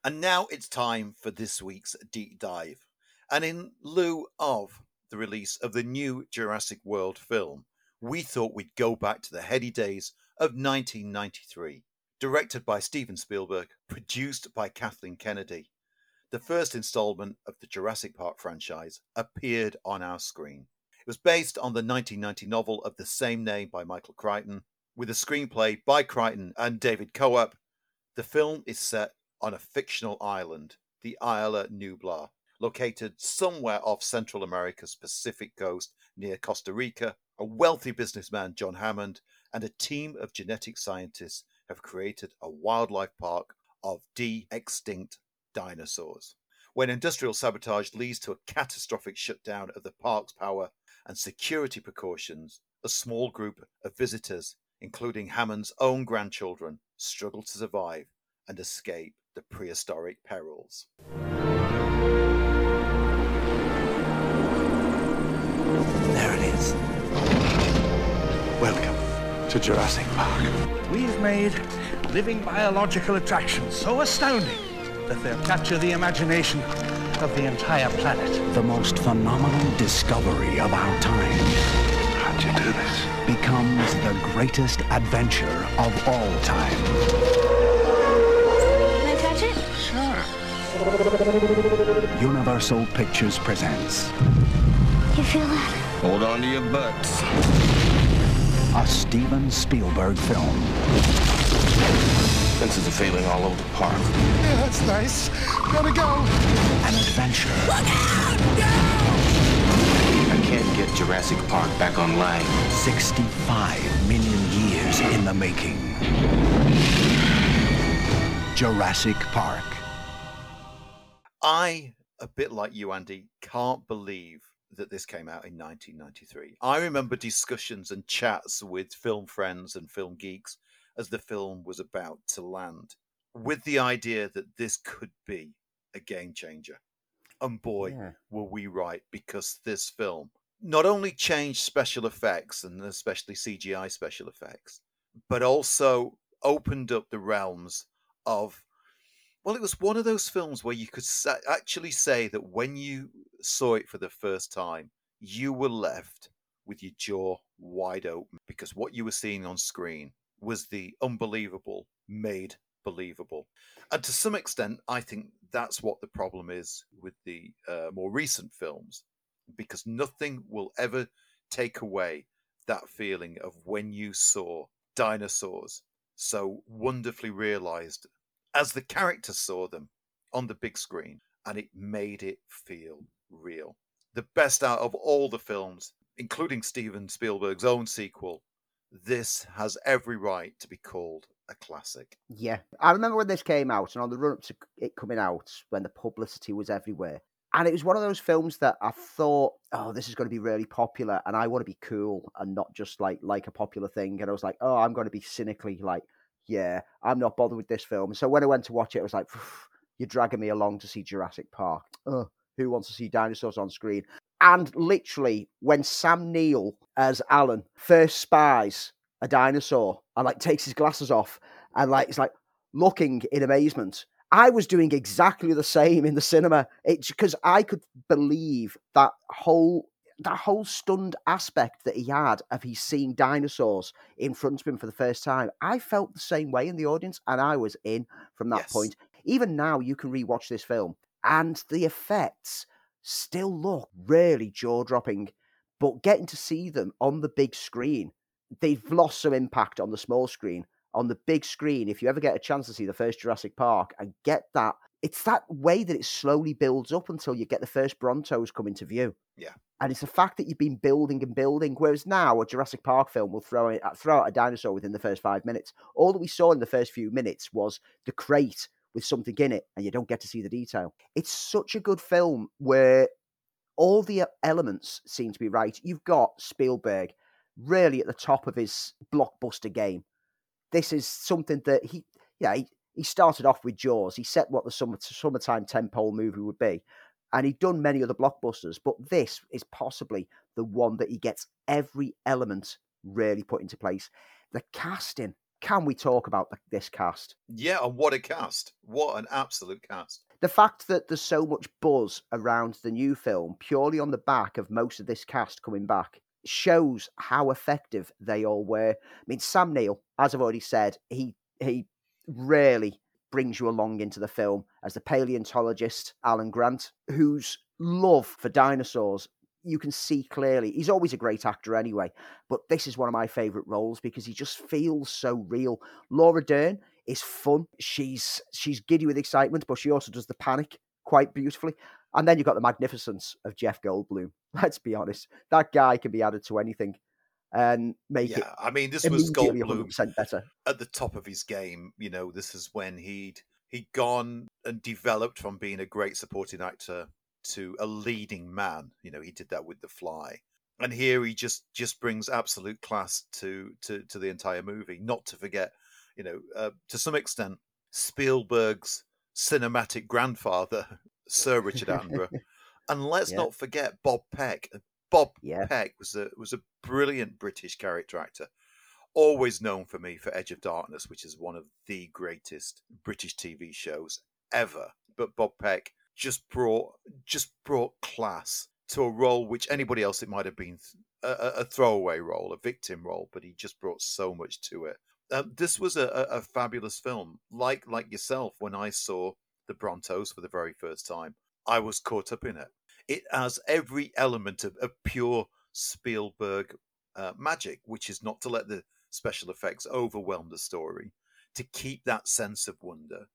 And now it's time for this week's deep dive. And in lieu of the release of the new Jurassic World film, we thought we'd go back to the heady days of 1993. Directed by Steven Spielberg, produced by Kathleen Kennedy, the first installment of the Jurassic Park franchise appeared on our screen. It was based on the 1990 novel of the same name by Michael Crichton, with a screenplay by Crichton and David Koepp. The film is set on a fictional island, the Isla Nublar, located somewhere off Central America's Pacific coast near Costa Rica a wealthy businessman, John Hammond, and a team of genetic scientists have created a wildlife park of de extinct dinosaurs. When industrial sabotage leads to a catastrophic shutdown of the park's power and security precautions, a small group of visitors, including Hammond's own grandchildren, struggle to survive and escape the prehistoric perils. Welcome to Jurassic Park. We've made living biological attractions so astounding that they'll capture the imagination of the entire planet. The most phenomenal discovery of our time. How'd you do this? Becomes the greatest adventure of all time. Can I touch it? Sure. Universal Pictures presents. You feel that? Hold on to your butts a Steven Spielberg film. Fences are failing all over the park. Yeah, that's nice. Gotta go. An adventure. Look out! No! I can't get Jurassic Park back online. 65 million years in the making. Jurassic Park. I, a bit like you, Andy, can't believe that this came out in 1993. I remember discussions and chats with film friends and film geeks as the film was about to land, with the idea that this could be a game changer. And boy, yeah. were we right, because this film not only changed special effects and especially CGI special effects, but also opened up the realms of well, it was one of those films where you could sa- actually say that when you saw it for the first time, you were left with your jaw wide open because what you were seeing on screen was the unbelievable made believable. And to some extent, I think that's what the problem is with the uh, more recent films because nothing will ever take away that feeling of when you saw dinosaurs so wonderfully realized as the character saw them on the big screen, and it made it feel real. The best out of all the films, including Steven Spielberg's own sequel, this has every right to be called a classic. Yeah, I remember when this came out, and on the run up to it coming out, when the publicity was everywhere, and it was one of those films that I thought, oh, this is going to be really popular, and I want to be cool and not just like like a popular thing. And I was like, oh, I'm going to be cynically like, yeah, I'm not bothered with this film. So when I went to watch it, I was like, you're dragging me along to see Jurassic Park. Oh, who wants to see dinosaurs on screen? And literally, when Sam Neill as Alan first spies a dinosaur and like takes his glasses off and like it's like looking in amazement I was doing exactly the same in the cinema. It's because I could believe that whole that whole stunned aspect that he had of he's seeing dinosaurs in front of him for the first time. I felt the same way in the audience, and I was in from that Yes. point. Even now, you can rewatch this film, and the effects still look really jaw dropping. But getting to see them on the big screen, they've lost some impact on the small screen on the big screen, if you ever get a chance to see the first Jurassic Park and get that, it's that way that it slowly builds up until you get the first Brontos come into view. Yeah. And it's the fact that you've been building and building. Whereas now, a Jurassic Park film will throw, it, throw out a dinosaur within the first five minutes. All that we saw in the first few minutes was the crate with something in it, and you don't get to see the detail. It's such a good film where all the elements seem to be right. You've got Spielberg really at the top of his blockbuster game this is something that he, yeah, he, he started off with Jaws. He set what the summer, summertime tentpole movie would be, and he'd done many other blockbusters. But this is possibly the one that he gets every element really put into place. The casting. Can we talk about the, this cast? Yeah, and what a cast. What an absolute cast. The fact that there's so much buzz around the new film, purely on the back of most of this cast coming back, shows how effective they all were. I mean, Sam Neill, as I've already said, he he really brings you along into the film as the paleontologist Alan Grant, whose love for dinosaurs you can see clearly. He's always a great actor anyway, but this is one of my favorite roles because he just feels so real. Laura Dern is fun. She's she's giddy with excitement, but she also does the panic quite beautifully. And then you've got the magnificence of Jeff Goldblum. Let's be honest, that guy can be added to anything and make it Yeah, I mean, this was Goldblum 100% better. at the top of his game. You know, this is when he'd he'd gone and developed from being a great supporting actor to a leading man. You know, he did that with The Fly, and here he just just brings absolute class to to to the entire movie. Not to forget, you know, uh, to some extent, Spielberg's cinematic grandfather, Sir Richard Attenborough, and let's Yeah. not forget Bob Peck. Bob Yeah. Peck was a was a brilliant British character actor always known for me for Edge of Darkness, which is one of the greatest British TV shows ever. But Bob Peck just brought just brought class to a role which anybody else it might have been a, a- throwaway role, a victim role, but he just brought so much to it. Um, this was a, a, a fabulous film. Like like yourself, when I saw the Brontos for the very first time, I was caught up in it. It has every element of, of pure Spielberg uh, magic, which is not to let the special effects overwhelm the story, to keep that sense of wonder,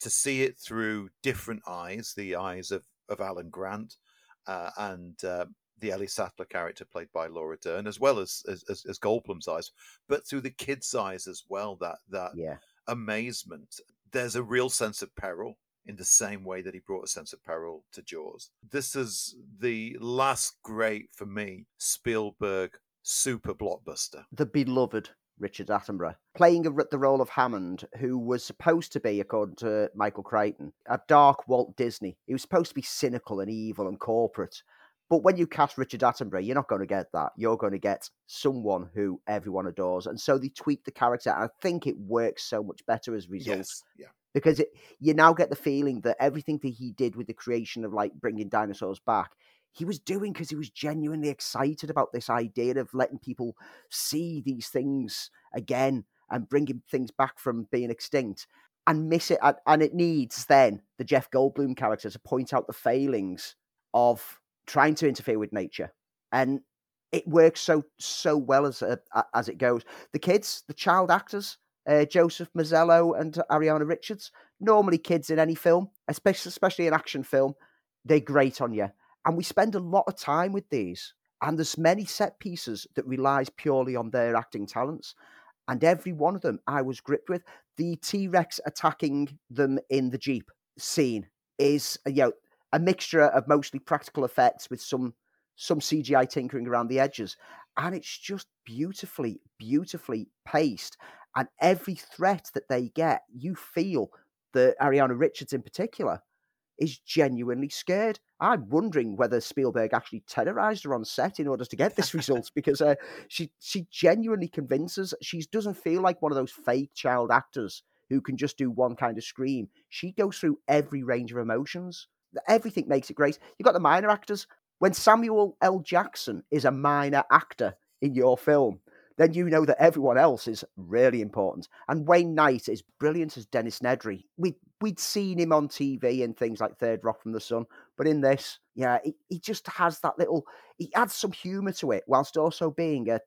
to see it through different eyes, the eyes of, of Alan Grant uh, and uh, the Ellie Sattler character played by Laura Dern, as well as, as as Goldblum's eyes, but through the kids' eyes as well. That that Yeah. amazement. There's a real sense of peril in the same way that he brought a sense of peril to Jaws. This is the last great for me Spielberg super blockbuster. the beloved Richard Attenborough, playing the role of Hammond, who was supposed to be, according to Michael Crichton, a dark Walt Disney. He was supposed to be cynical and evil and corporate. But when you cast Richard Attenborough, you're not going to get that. You're going to get someone who everyone adores. And so they tweaked the character. And I think it works so much better as a result Yes, yeah. Because it, you now get the feeling that everything that he did with the creation of like bringing dinosaurs back he was doing because he was genuinely excited about this idea of letting people see these things again and bringing things back from being extinct and miss it and- it needs then the jeff goldblum character to point out the failings of trying to interfere with nature. And it works so so well as a, a- as it goes. The kids the child actors uh, Joseph Mazzello and Ariana Richards. Normally, kids in any film, especially especially an action film, they grate on you. And we spend a lot of time with these. And there's many set pieces that relies purely on their acting talents. And every one of them I was gripped with. The T Rex attacking them in the Jeep scene is you know a mixture of mostly practical effects with some some CGI tinkering around the edges. And it's just beautifully, beautifully paced. And every threat that they get, you feel that Ariana Richards in particular is genuinely scared. I'm wondering whether Spielberg actually terrorized her on set in order to get this result because uh, she she genuinely convinces she doesn't feel like one of those fake child actors who can just do one kind of scream. She goes through every range of emotions. Everything makes it great. You've got the minor actors. When Samuel L. Jackson is a minor actor in your film, then you know that everyone else is really important. And Wayne Knight is brilliant as Dennis Nedry. We we'd seen him on TV and things like Third Rock from the Sun, but in this, yeah, he, he just has that little. He adds some humour to it, whilst also being a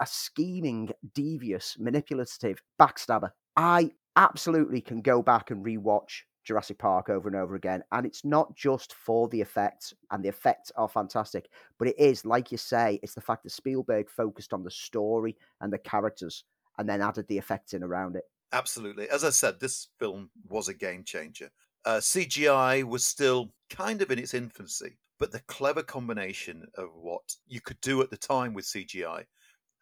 a scheming, devious, manipulative backstabber. I absolutely can go back and rewatch Jurassic Park over and over again. And it's not just for the effects, and the effects are fantastic, but it is, like you say, it's the fact that Spielberg focused on the story and the characters and then added the effects in around it. Absolutely. As I said, this film was a game changer. Uh, CGI was still kind of in its infancy, but the clever combination of what you could do at the time with CGI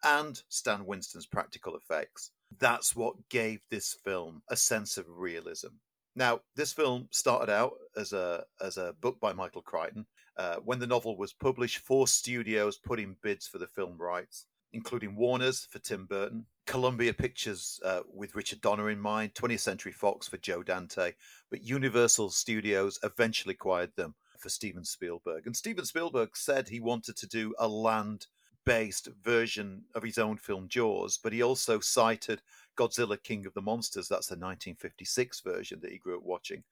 and Stan Winston's practical effects, that's what gave this film a sense of realism. Now, this film started out as a as a book by Michael Crichton. Uh, when the novel was published, four studios put in bids for the film rights, including Warner's for Tim Burton, Columbia Pictures uh, with Richard Donner in mind, 20th Century Fox for Joe Dante, but Universal Studios eventually acquired them for Steven Spielberg. And Steven Spielberg said he wanted to do a land based version of his own film Jaws, but he also cited Godzilla King of the Monsters. That's the 1956 version that he grew up watching.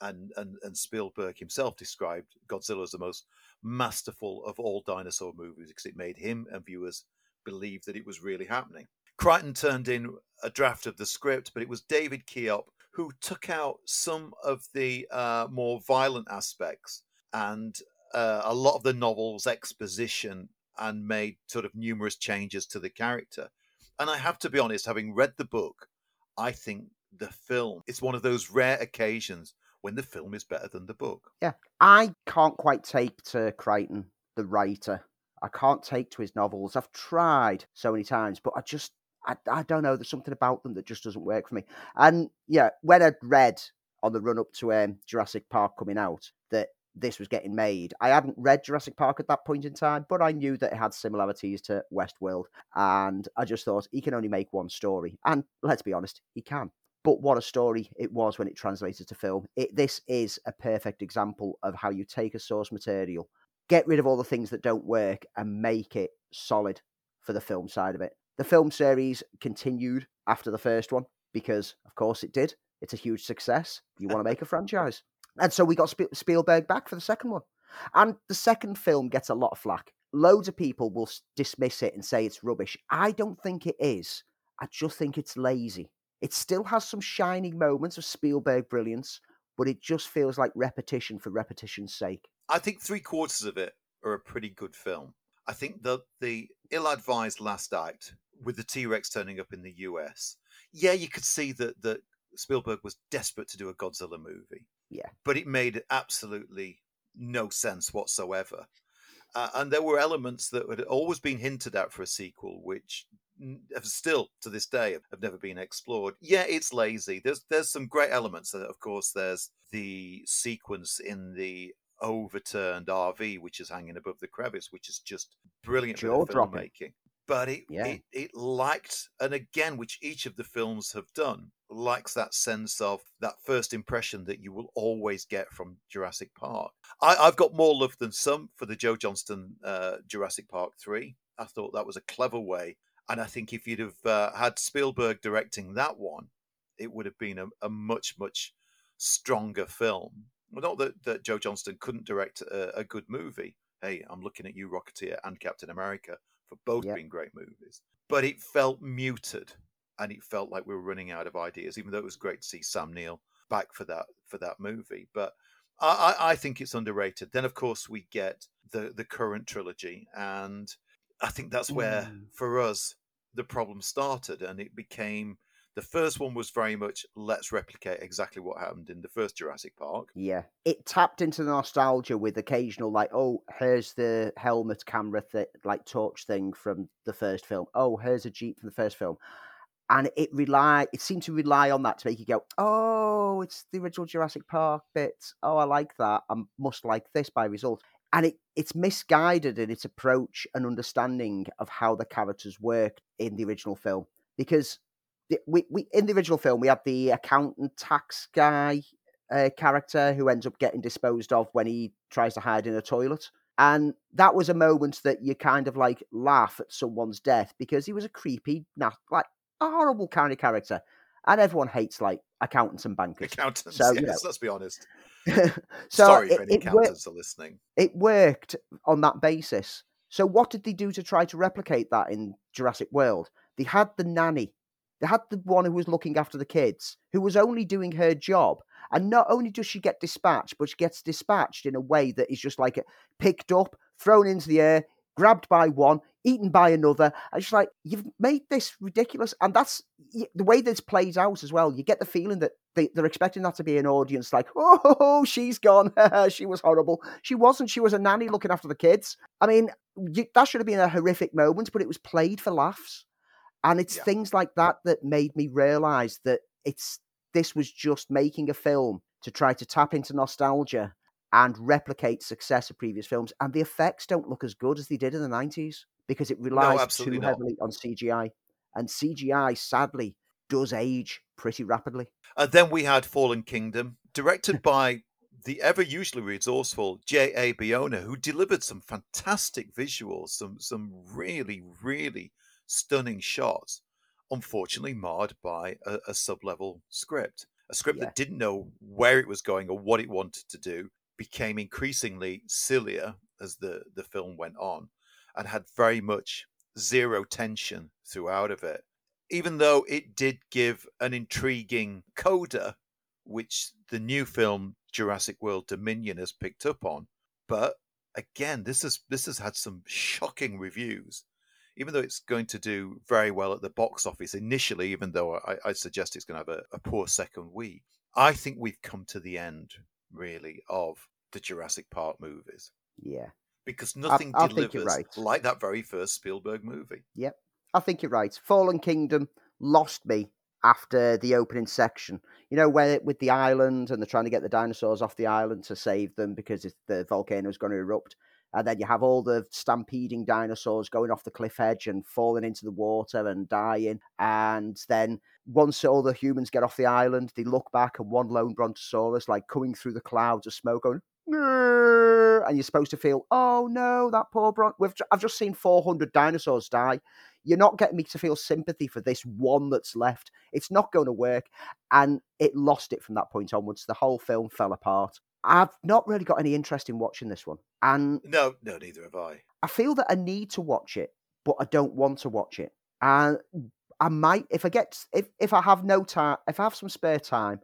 And, and, and Spielberg himself described Godzilla as the most masterful of all dinosaur movies because it made him and viewers believe that it was really happening. Crichton turned in a draft of the script, but it was David Koepp who took out some of the uh, more violent aspects and uh, a lot of the novel's exposition and made sort of numerous changes to the character and I have to be honest, having read the book, I think the film is one of those rare occasions when the film is better than the book. Yeah, I can't quite take to Crichton, the writer. I can't take to his novels. I've tried so many times, but I just, I, I don't know. There's something about them that just doesn't work for me. And yeah, when I'd read on the run up to um, Jurassic Park coming out this was getting made. I hadn't read Jurassic Park at that point in time, but I knew that it had similarities to Westworld. And I just thought he can only make one story. And let's be honest, he can. But what a story it was when it translated to film. It, this is a perfect example of how you take a source material, get rid of all the things that don't work, and make it solid for the film side of it. The film series continued after the first one because, of course, it did. It's a huge success. You want to make a franchise. And so we got Spielberg back for the second one. And the second film gets a lot of flack. Loads of people will dismiss it and say it's rubbish. I don't think it is. I just think it's lazy. It still has some shining moments of Spielberg brilliance, but it just feels like repetition for repetition's sake. I think three quarters of it are a pretty good film. I think that the ill-advised last act with the T-Rex turning up in the US, yeah, you could see that that Spielberg was desperate to do a Godzilla movie. Yeah. But it made absolutely no sense whatsoever. Uh, and there were elements that had always been hinted at for a sequel, which have still to this day have never been explored. Yeah, it's lazy. There's there's some great elements. Of course, there's the sequence in the overturned RV, which is hanging above the crevice, which is just brilliant filmmaking but it, yeah. it it liked and again which each of the films have done likes that sense of that first impression that you will always get from Jurassic Park. I, have got more love than some for the Joe Johnston uh, Jurassic Park three. I thought that was a clever way, and I think if you'd have uh, had Spielberg directing that one, it would have been a, a much much stronger film. Well, not that, that Joe Johnston couldn't direct a, a good movie. Hey, I'm looking at you, Rocketeer and Captain America for both yep. being great movies. But it felt muted. and it felt like we were running out of ideas. Even though it was great to see Sam Neill back for that for that movie, but I, I think it's underrated. Then, of course, we get the the current trilogy, and I think that's where, Mm. for us, the problem started, and it became the first one was very much let's replicate exactly what happened in the first Jurassic Park. Yeah, it tapped into the nostalgia with occasional like, oh, here's the helmet camera th- like torch thing from the first film. Oh, here's a jeep from the first film, and it rely it seemed to rely on that to make you go, oh, it's the original Jurassic Park bit. Oh, I like that. I must like this by result. And it, it's misguided in its approach and understanding of how the characters worked in the original film because we, we in the original film we had the accountant tax guy uh, character who ends up getting disposed of when he tries to hide in a toilet. And that was a moment that you kind of like laugh at someone's death because he was a creepy, na- like a horrible kind of character. And everyone hates like accountants and bankers. Accountants, So, yes, you know. let's be honest. so Sorry it, for any it, wor- accountants are listening. it worked on that basis. So what did they do to try to replicate that in Jurassic World? They had the nanny. They had the one who was looking after the kids, who was only doing her job. And not only does she get dispatched, but she gets dispatched in a way that is just like uh, picked up, thrown into the air, grabbed by one, eaten by another. And she's like, you've made this ridiculous. And that's the way this plays out as well. You get the feeling that they, they're expecting that to be an audience like, oh, she's gone. she was horrible. She wasn't. She was a nanny looking after the kids. I mean, that should have been a horrific moment, but it was played for laughs. And it's Yeah. things like that that made me realize that it's this was just making a film to try to tap into nostalgia and replicate success of previous films. And the effects don't look as good as they did in the 90s because it relies too not. heavily on CGI. And CGI, sadly, does age pretty rapidly. And then we had Fallen Kingdom, directed by the ever usually resourceful J.A. Bayona, who delivered some fantastic visuals, some some really, really stunning shots. Unfortunately, marred by a, a sub-level script, a script Yeah. that didn't know where it was going or what it wanted to do, became increasingly sillier as the the film went on, and had very much zero tension throughout of it even though it did give an intriguing coda, which the new film Jurassic World Dominion has picked up on. But again, this has this has had some shocking reviews. Even though it's going to do very well at the box office initially, even though I, I suggest it's going to have a, a poor second week, I think we've come to the end, really, of the Jurassic Park movies Yeah. because nothing I you're delivers right. like that very first Spielberg movie. Yep. I think you're right. Fallen Kingdom lost me after the opening section. You know, where with the island and they're trying to get the dinosaurs off the island to save them because the volcano is going to erupt. And then you have all the stampeding dinosaurs going off the cliff edge and falling into the water and dying. And then once all the humans get off the island, they look back and one lone brontosaurus like coming through the clouds of smoke going, and you're supposed to feel, oh no, that poor bron. We've, I've just seen 400 dinosaurs die. You're not getting me to feel sympathy for this one that's left. It's not going to work. And it lost it from that point onwards. The whole film fell apart. I've not really got any interest in watching this one. And No, no, neither have I. I feel that I need to watch it, but I don't want to watch it. And I might, if I get, if, if I have no time, if I have some spare time,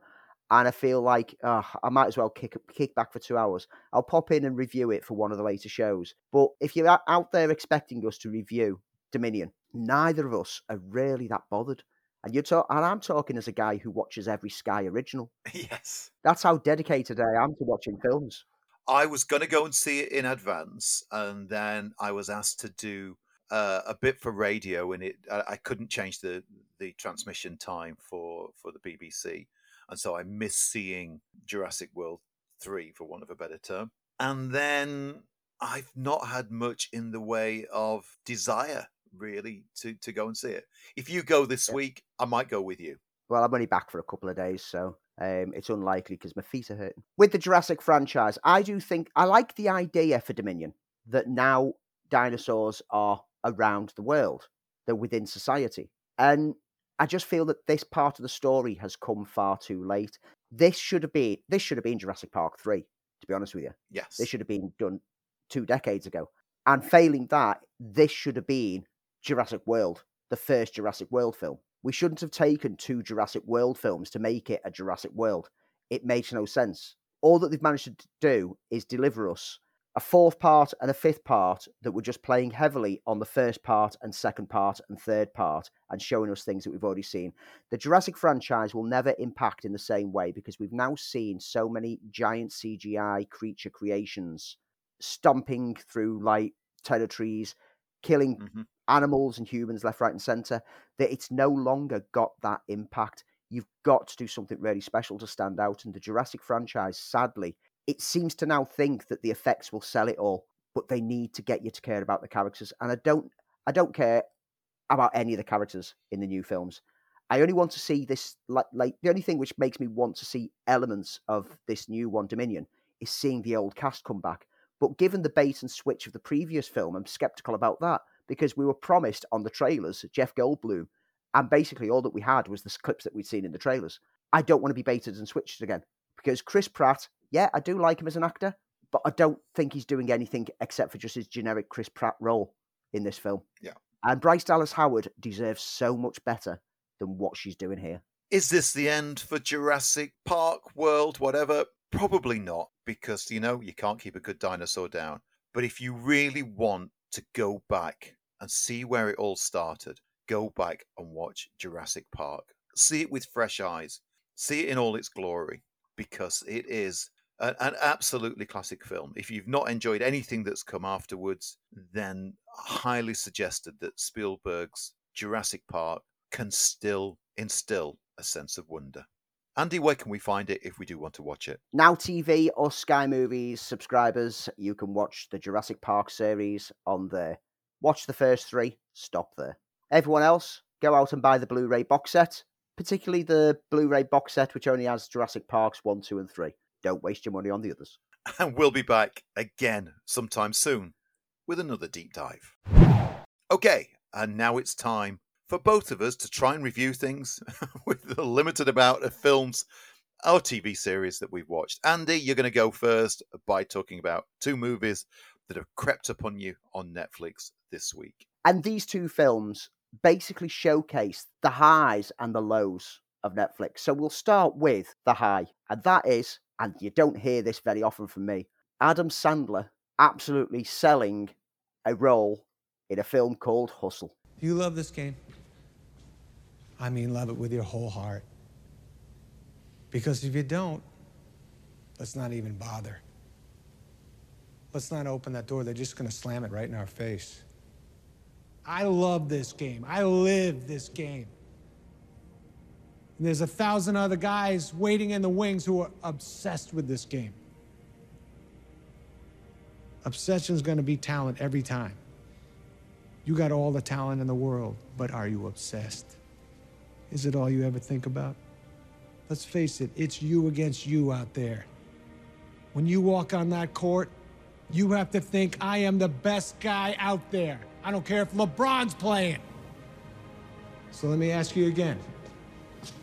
and I feel like uh, I might as well kick kick back for two hours, I'll pop in and review it for one of the later shows. But if you're out- out there expecting us to review Dominion, neither of us are really that bothered. And you're talk- and I'm talking as a guy who watches every Sky original. yes. That's how dedicated I am to watching films. I was going to go and see it in advance, and then I was asked to do uh, a bit for radio, and it I, I couldn't change the the transmission time for for the BBC, and so I missed seeing Jurassic World three, for want of a better term. And then I've not had much in the way of desire really to to go and see it. If you go this Yeah. week, I might go with you. Well, I'm only back for a couple of days, so um, it's unlikely because my feet are hurting. With the Jurassic franchise, I do think I like the idea for Dominion that now dinosaurs are around the world, they're within society. And I just feel that this part of the story has come far too late. This should have been this should have been Jurassic Park 3, to be honest with you. Yes. This should have been done two decades ago. And failing that, this should have been Jurassic World, the first Jurassic World film. We shouldn't have taken two Jurassic World films to make it a Jurassic World. It makes no sense. All that they've managed to do is deliver us a fourth part and a fifth part that were just playing heavily on the first part and second part and third part and showing us things that we've already seen. The Jurassic franchise will never impact in the same way because we've now seen so many giant CGI creature creations stomping through like territories, killing Mhm. Animals and humans left, right, and center that it's no longer got that impact. You've got to do something really special to stand out. And the Jurassic franchise, sadly, it seems to now think that the effects will sell it all, but they need to get you to care about the characters. And I don't, I don't care about any of the characters in the new films. I only want to see this. Like, like the only thing which makes me want to see elements of this new one, Dominion, is seeing the old cast come back. But given the bait and switch of the previous film, I'm skeptical about that because we were promised on the trailers Jeff Goldblum, and basically all that we had was the clips that we'd seen in the trailers. I don't want to be baited and switched again because Chris Pratt, yeah, I do like him as an actor, but I don't think he's doing anything except for just his generic Chris Pratt role in this film. Yeah. And Bryce Dallas Howard deserves so much better than what she's doing here. Is this the end for Jurassic Park, World, whatever? Probably not, because, you know, you can't keep a good dinosaur down. But if you really want to go back and see where it all started, go back and watch Jurassic Park. See it with fresh eyes. See it in all its glory, because it is a- an absolutely classic film. If you've not enjoyed anything that's come afterwards, then highly suggested that Spielberg's Jurassic Park can still instill a sense of wonder. Andy, where can we find it if we do want to watch it? Now TV or Sky Movies subscribers, you can watch the Jurassic Park series on there. Watch the first three, stop there. Everyone else, go out and buy the Blu-ray box set, particularly the Blu-ray box set which only has Jurassic Parks 1, 2 and 3. Don't waste your money on the others. And we'll be back again sometime soon with another deep dive. Okay, and now it's time for both of us to try and review things with the limited amount of films or TV series that we've watched. Andy, you're going to go first by talking about two movies that have crept upon you on Netflix this week. And these two films basically showcase the highs and the lows of Netflix. So we'll start with the high, and that is, and you don't hear this very often from me, Adam Sandler absolutely selling a role in a film called Hustle. Do You love this game. I mean, love it with your whole heart. Because if you don't, let's not even bother. Let's not open that door. They're just going to slam it right in our face. I love this game. I live this game. And there's a thousand other guys waiting in the wings who are obsessed with this game. Obsession's going to be talent every time. You got all the talent in the world, but are you obsessed? Is it all you ever think about? Let's face it, it's you against you out there. When you walk on that court, you have to think, I am the best guy out there. I don't care if LeBron's playing. So let me ask you again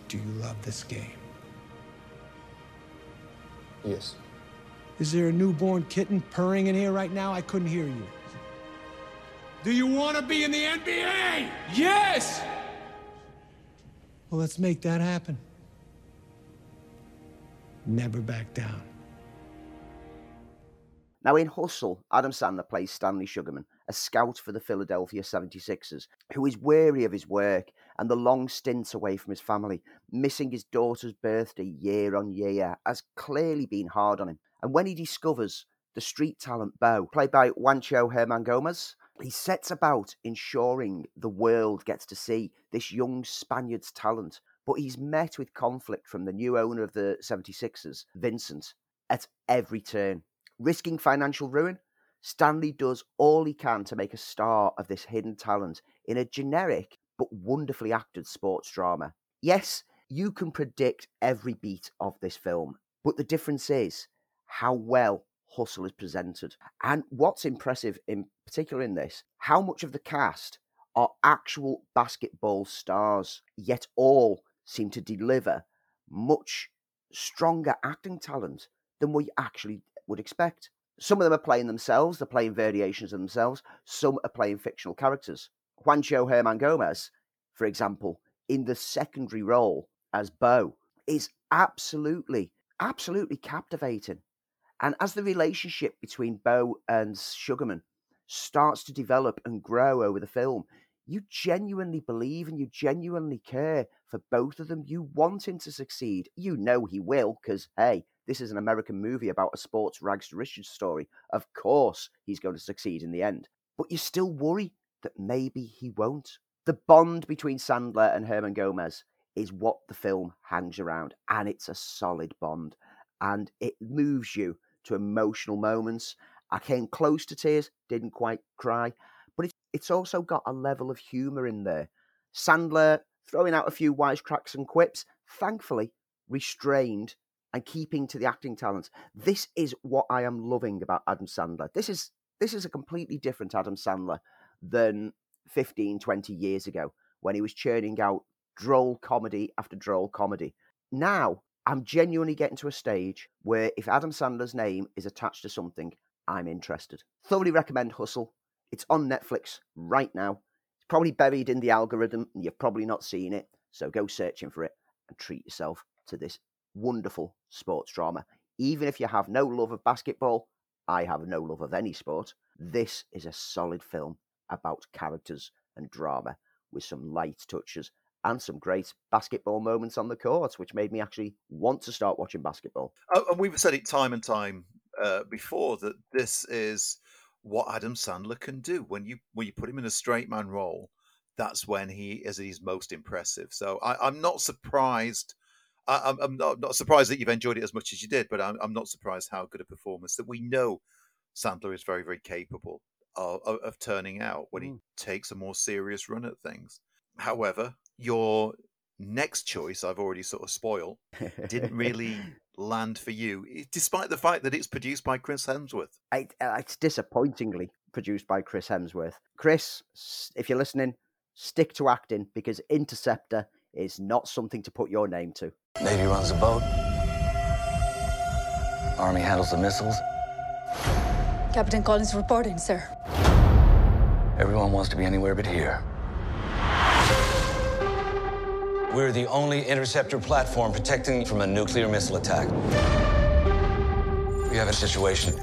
Do you love this game? Yes. Is there a newborn kitten purring in here right now? I couldn't hear you. Do you want to be in the NBA? Yes! Well, let's make that happen. Never back down. Now, in Hustle, Adam Sandler plays Stanley Sugarman, a scout for the Philadelphia 76ers, who is weary of his work and the long stints away from his family. Missing his daughter's birthday year on year has clearly been hard on him. And when he discovers the street talent Bo, played by Juancho Hernangómez, he sets about ensuring the world gets to see this young Spaniard's talent. But he's met with conflict from the new owner of the 76ers, Vincent, at every turn. Risking financial ruin, Stanley does all he can to make a star of this hidden talent in a generic but wonderfully acted sports drama. Yes, you can predict every beat of this film, but the difference is how well Hustle is presented. And what's impressive in particular in this, how much of the cast are actual basketball stars, yet all seem to deliver much stronger acting talent than we actually would expect. Some of them are playing themselves, they're playing variations of themselves, some are playing fictional characters. Juancho Hernangómez, for example, in the secondary role as Bo is absolutely, absolutely captivating. And as the relationship between Bo and Sugarman starts to develop and grow over the film, you genuinely believe and you genuinely care for both of them. You want him to succeed. You know he will, because, hey, this is an American movie about a sports rags to riches story. Of course, he's going to succeed in the end. But you still worry that maybe he won't. The bond between Sandler and Hernangómez is what the film hangs around, and it's a solid bond. And it moves you to emotional moments. I came close to tears, didn't quite cry, but it's, also got a level of humour in there. Sandler throwing out a few wisecracks and quips, thankfully restrained and keeping to the acting talents. This is what I am loving about Adam Sandler. This is this is a completely different Adam Sandler than 15, 20 years ago when he was churning out droll comedy after droll comedy. Now, I'm genuinely getting to a stage where if Adam Sandler's name is attached to something, I'm interested. Thoroughly recommend Hustle. It's on Netflix right now. It's probably buried in the algorithm and you've probably not seen it. So go searching for it and treat yourself to this wonderful sports drama. Even if you have no love of basketball, I have no love of any sport. This is a solid film about characters and drama with some light touches and some great basketball moments on the court, which made me actually want to start watching basketball. Oh, and we've said it time and time uh, before that this is what Adam Sandler can do when you when you put him in a straight man role. That's when he is his most impressive. So I, am not surprised. I, am not, not, surprised that you've enjoyed it as much as you did, but I'm, I'm not surprised how good a performance that we know Sandler is very, very capable of, of, of turning out when mm. he takes a more serious run at things. However, your next choice, I've already sort of spoiled, didn't really land for you, despite the fact that it's produced by Chris Hemsworth. I, uh, it's disappointingly produced by Chris Hemsworth. Chris, if you're listening, stick to acting because Interceptor is not something to put your name to. Navy runs the boat. Army handles the missiles. Captain Collins reporting, sir. Everyone wants to be anywhere but here. We're the only interceptor platform protecting from a nuclear missile attack. We have a situation.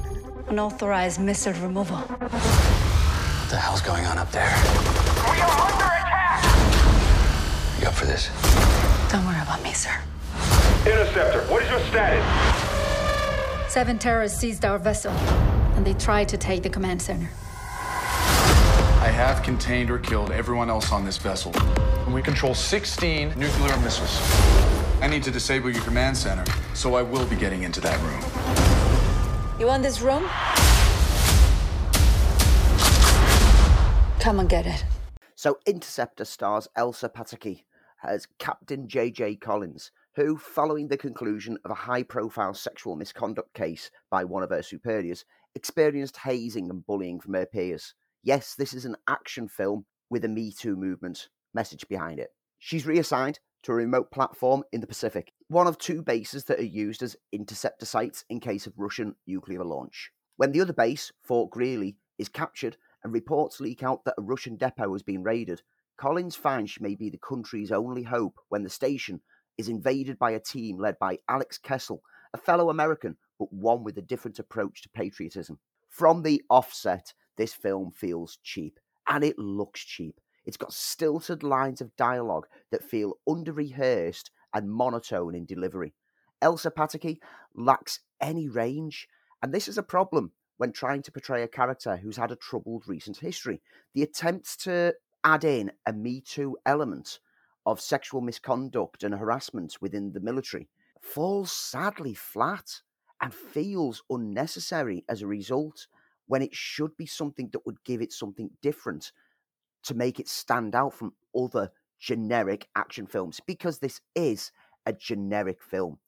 Unauthorized missile removal. What the hell's going on up there? You up for this? Don't worry about me, sir. Interceptor, what is your status? Seven terrorists seized our vessel, and they tried to take the command center. I have contained or killed everyone else on this vessel. And we control 16 nuclear missiles. I need to disable your command center, so I will be getting into that room. You want this room? Come and get it. So, Interceptor stars Elsa Pataky as Captain J.J. Collins, who, following the conclusion of a high profile sexual misconduct case by one of her superiors, experienced hazing and bullying from her peers. Yes, this is an action film with a Me Too movement message behind it. She's reassigned to a remote platform in the Pacific, one of two bases that are used as interceptor sites in case of Russian nuclear launch. When the other base, Fort Greely, is captured and reports leak out that a Russian depot has been raided, Collins she may be the country's only hope when the station is invaded by a team led by Alex Kessel, a fellow American, but one with a different approach to patriotism. From the offset, this film feels cheap, and it looks cheap. It's got stilted lines of dialogue that feel under rehearsed and monotone in delivery. Elsa Pataky lacks any range, and this is a problem when trying to portray a character who's had a troubled recent history. The attempts to add in a Me Too element of sexual misconduct and harassment within the military falls sadly flat and feels unnecessary as a result when it should be something that would give it something different to make it stand out from other generic action films because this is a generic film.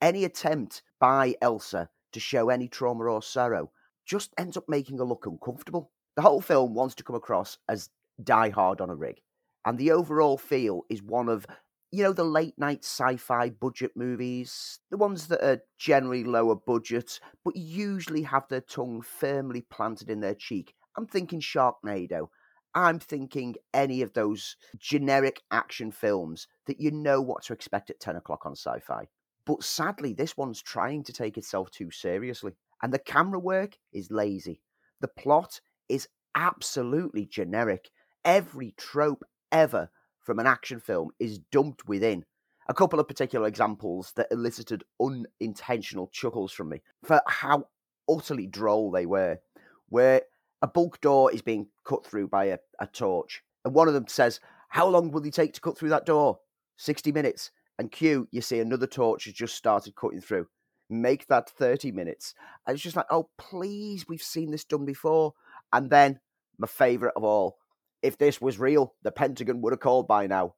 Any attempt by Elsa to show any trauma or sorrow just ends up making her look uncomfortable. The whole film wants to come across as die hard on a rig, and the overall feel is one of you know, the late night sci fi budget movies, the ones that are generally lower budget, but usually have their tongue firmly planted in their cheek. I'm thinking Sharknado. I'm thinking any of those generic action films that you know what to expect at 10 o'clock on sci fi. But sadly, this one's trying to take itself too seriously. And the camera work is lazy. The plot is absolutely generic. Every trope ever from an action film is dumped within. A couple of particular examples that elicited unintentional chuckles from me for how utterly droll they were, where a bulk door is being cut through by a, a torch. And one of them says, How long will you take to cut through that door? 60 minutes. And Q, you see another torch has just started cutting through. Make that 30 minutes. And it's just like, oh, please, we've seen this done before. And then, my favourite of all, if this was real, the Pentagon would have called by now.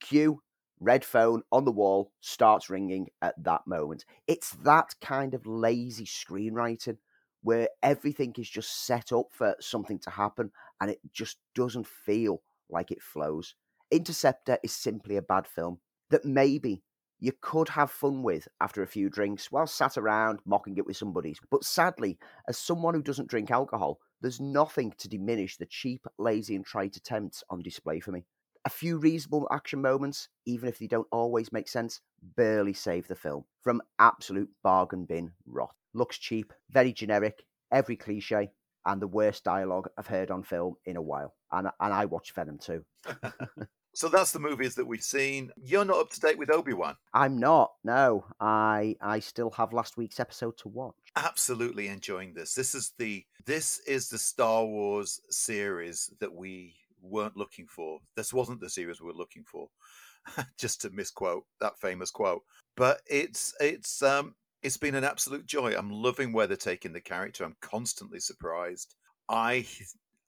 Q, red phone on the wall, starts ringing at that moment. It's that kind of lazy screenwriting where everything is just set up for something to happen and it just doesn't feel like it flows. Interceptor is simply a bad film that maybe you could have fun with after a few drinks while sat around mocking it with some buddies. But sadly, as someone who doesn't drink alcohol, there's nothing to diminish the cheap, lazy, and trite attempts on display for me. A few reasonable action moments, even if they don't always make sense, barely save the film from absolute bargain bin rot. Looks cheap, very generic, every cliche, and the worst dialogue I've heard on film in a while. And, and I watch Venom too. So that's the movies that we've seen. You're not up to date with Obi Wan. I'm not. No, I I still have last week's episode to watch. Absolutely enjoying this. This is the this is the Star Wars series that we weren't looking for. This wasn't the series we were looking for. Just to misquote that famous quote. But it's it's um it's been an absolute joy. I'm loving where they're taking the character. I'm constantly surprised. I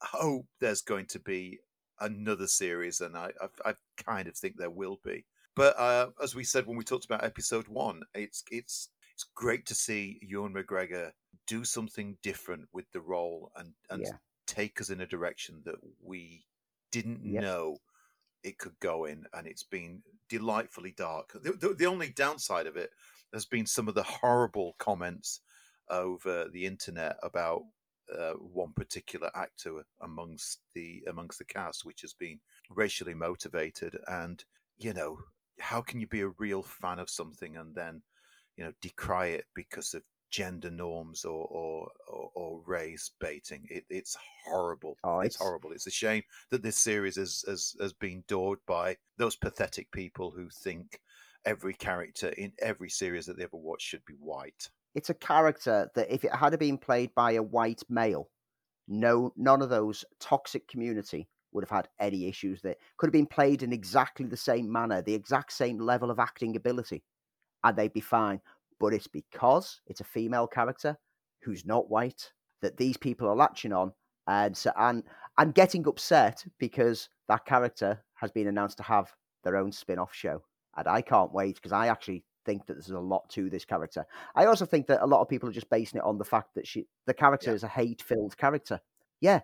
hope there's going to be another series, and I, I, I kind of think there will be. But uh, as we said when we talked about episode one, it's it's it's great to see Ewan McGregor do something different with the role and and yeah. take us in a direction that we didn't yep. know it could go in, and it's been delightfully dark. The, the, the only downside of it has been some of the horrible comments over the internet about uh, one particular actor amongst the amongst the cast, which has been racially motivated. And you know, how can you be a real fan of something and then you know decry it because of gender norms or or, or, or race baiting? It, it's horrible. Oh, it's... it's... horrible. It's a shame that this series has, has has been doored by those pathetic people who think every character in every series that they ever watch should be white it's a character that if it had been played by a white male, no, none of those toxic community would have had any issues that could have been played in exactly the same manner, the exact same level of acting ability, and they'd be fine. But it's because it's a female character who's not white that these people are latching on, and so and and getting upset because that character has been announced to have their own spin-off show, and I can't wait because I actually think that there's a lot to this character. I also think that a lot of people are just basing it on the fact that she, the character, yeah. is a hate-filled character. Yeah,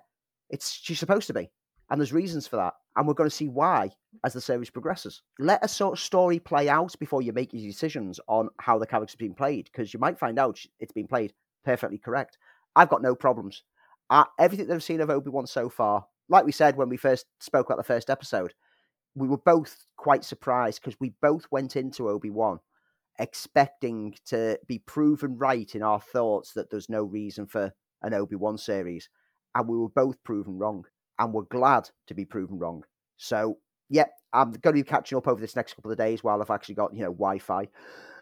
it's she's supposed to be, and there's reasons for that, and we're going to see why as the series progresses. Let a sort of story play out before you make your decisions on how the character's been played, because you might find out it's been played perfectly correct. I've got no problems. Uh, everything that I've seen of Obi Wan so far, like we said when we first spoke about the first episode, we were both quite surprised because we both went into Obi Wan expecting to be proven right in our thoughts that there's no reason for an Obi Wan series, and we were both proven wrong, and we're glad to be proven wrong. So, yeah, I'm going to be catching up over this next couple of days while I've actually got you know Wi-Fi,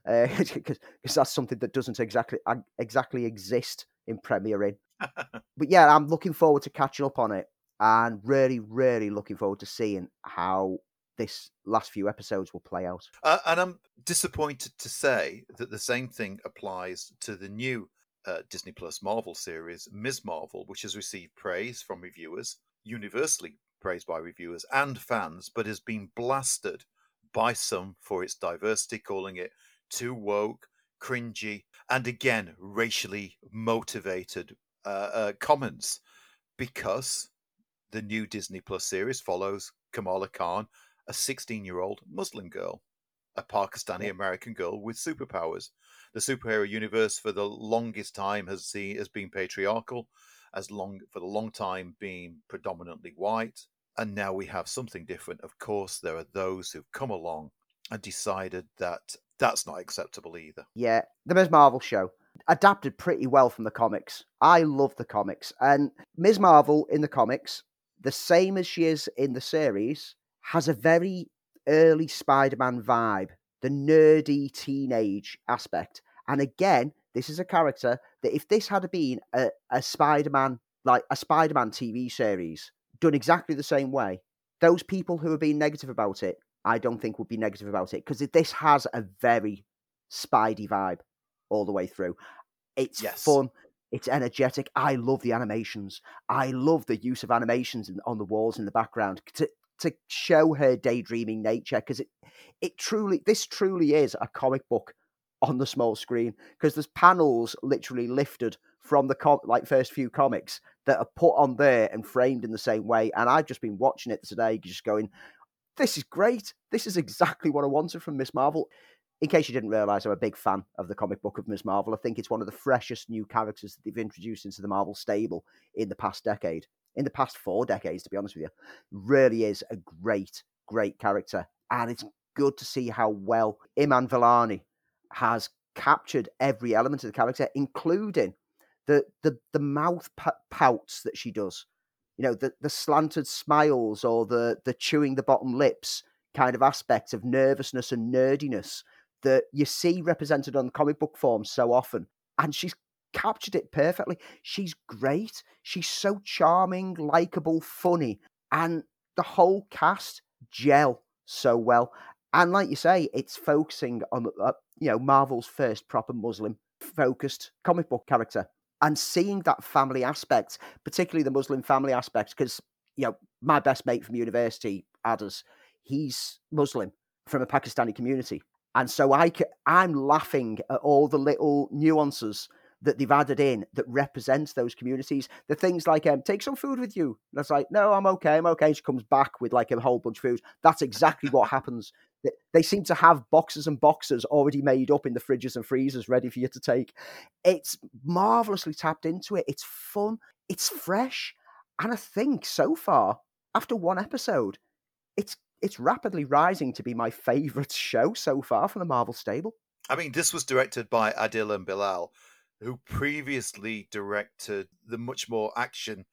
because uh, that's something that doesn't exactly exactly exist in Premier Inn. but yeah, I'm looking forward to catching up on it, and really, really looking forward to seeing how this last few episodes will play out. Uh, and I'm disappointed to say that the same thing applies to the new uh, Disney Plus Marvel series, Ms. Marvel, which has received praise from reviewers, universally praised by reviewers and fans, but has been blasted by some for its diversity, calling it too woke, cringy, and again, racially motivated uh, uh comments because the new Disney Plus series follows Kamala Khan, a 16 year old Muslim girl, a Pakistani American girl with superpowers. The superhero universe for the longest time has seen has been patriarchal, as long for the long time being predominantly white, and now we have something different. Of course, there are those who've come along and decided that that's not acceptable either. Yeah, the Ms. Marvel show adapted pretty well from the comics. I love the comics, and Ms. Marvel in the comics, the same as she is in the series, has a very early Spider-Man vibe, the nerdy teenage aspect. And again, this is a character that if this had been a, a Spider-Man, like a Spider-Man TV series, done exactly the same way, those people who are being negative about it, I don't think would be negative about it because this has a very Spidey vibe all the way through. It's Yes. fun. It's energetic. I love the animations. I love the use of animations on the walls in the background to to show her daydreaming nature because it it truly this truly is a comic book on the small screen because there's panels literally lifted from the com- like first few comics that are put on there and framed in the same way and I've just been watching it today just going this is great. This is exactly what I wanted from Miss Marvel. In case you didn't realize I'm a big fan of the comic book of Miss Marvel. I think it's one of the freshest new characters that they've introduced into the Marvel stable in the past decade in the past four decades to be honest with you really is a great great character and it's good to see how well Iman Vellani has captured every element of the character, including the the the mouth pouts that she does. You know, the the slanted smiles or the the chewing the bottom lips kind of aspect of nervousness and nerdiness that you see represented on comic book form so often. And she's captured it perfectly. She's great. She's so charming, likable, funny, and the whole cast gel so well. And like you say, it's focusing on uh, you know Marvel's first proper Muslim focused comic book character, and seeing that family aspect, particularly the Muslim family aspect, because you know my best mate from university, Adders, he's Muslim from a Pakistani community, and so I I'm laughing at all the little nuances that they've added in that represents those communities. The things like, um, take some food with you. And it's like, no, I'm okay, I'm okay. She comes back with like a whole bunch of food. That's exactly what happens. They- They seem to have boxes and boxes already made up in the fridges and freezers ready for you to take. It's marvelously tapped into it. It's fun. It's fresh. And I think so far, after one episode, it's it's rapidly rising to be my favourite show so far from the Marvel stable. I mean, this was directed by Adil and Bilal, who previously directed the much more action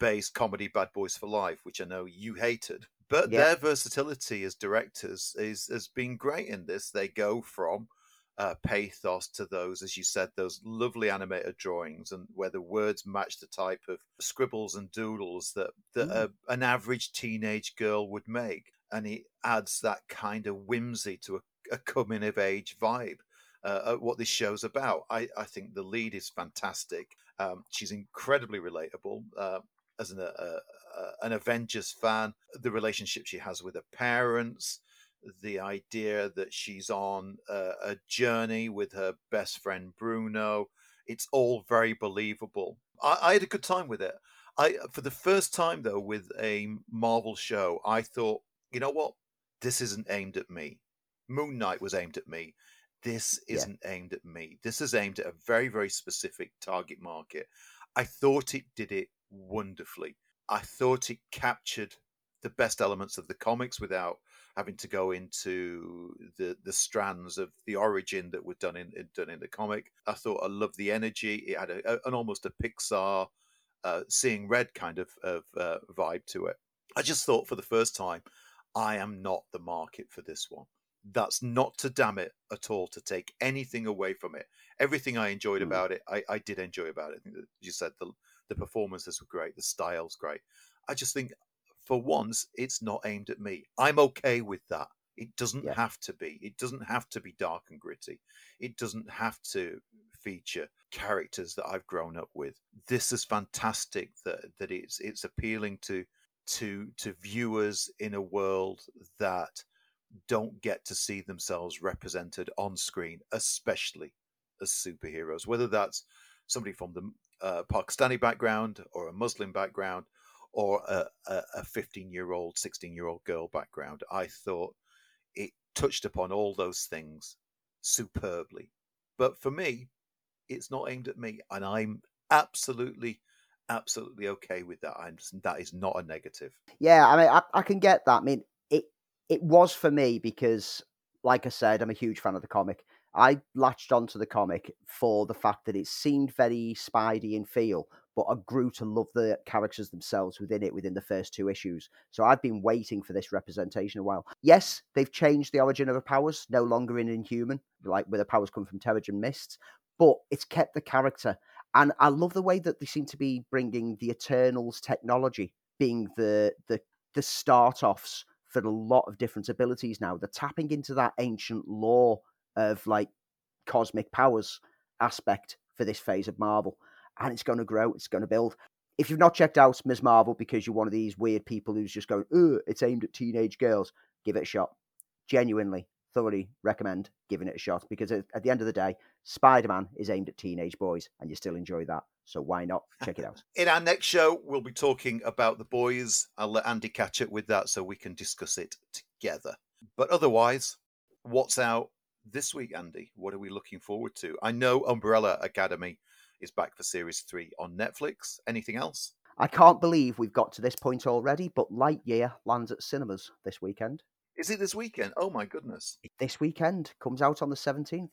based comedy Bad Boys for Life, which I know you hated. But Yeah. their versatility as directors is has been great in this. They go from uh, pathos to those, as you said, those lovely animated drawings, and where the words match the type of scribbles and doodles that, that Mm. a, an average teenage girl would make. And it adds that kind of whimsy to a, a coming of age vibe uh, at what this show's about. I, I think the lead is fantastic. Um, she's incredibly relatable. Uh, as an, uh, uh, an Avengers fan, the relationship she has with her parents, the idea that she's on a, a journey with her best friend Bruno, it's all very believable. I, I had a good time with it. I, for the first time though, with a Marvel show, I thought, you know what, this isn't aimed at me. Moon Knight was aimed at me this isn't aimed at me. This is aimed at a very, very specific target market. I thought it did it wonderfully. I thought it captured the best elements of the comics without having to go into the the strands of the origin that were done in done in the comic. I thought I loved the energy. It had a, a- an almost a Pixar uh, seeing red kind of of uh, vibe to it. I just thought for the first time, I am not the market for this one that's not to damn it at all to take anything away from it. Everything I enjoyed Mm. about it, I, I did enjoy about it. I think that you said the the performances were great, the style's great. I just think for once it's not aimed at me. I'm okay with that. It doesn't Yeah. have to be. It doesn't have to be dark and gritty. It doesn't have to feature characters that I've grown up with. This is fantastic that that it's it's appealing to to to viewers in a world that don't get to see themselves represented on screen, especially as superheroes, whether that's somebody from the uh, Pakistani background or a Muslim background or a 15 year old, 16 year old girl background. I thought it touched upon all those things superbly. But for me, it's not aimed at me, and I'm absolutely absolutely okay with that. I'm just, that is not a negative. Yeah, I mean, I, I can get that. I mean, it was for me because, like I said, I'm a huge fan of the comic. I latched onto the comic for the fact that it seemed very Spidey in feel, but I grew to love the characters themselves within it within the first two issues. So I've been waiting for this representation a while. Yes, they've changed the origin of her powers, no longer in Inhuman, like where the powers come from Terrigen Mists, but it's kept the character. And I love the way that they seem to be bringing the Eternals technology being the the the start offs for a lot of different abilities now. They're tapping into that ancient lore of like cosmic powers aspect for this phase of Marvel. And it's going to grow, it's going to build. If you've not checked out Ms. Marvel because you're one of these weird people who's just going, oh, it's aimed at teenage girls, give it a shot. Genuinely, thoroughly recommend giving it a shot because at the end of the day, Spider Man is aimed at teenage boys and you still enjoy that. So why not check it out? In our next show, we'll be talking about the boys. I'll let Andy catch up with that so we can discuss it together. But otherwise, what's out this week, Andy? What are we looking forward to? I know Umbrella Academy is back for series three on Netflix. Anything else? I can't believe we've got to this point already, but Lightyear lands at cinemas this weekend. Is it this weekend? Oh my goodness. This weekend comes out on the 17th.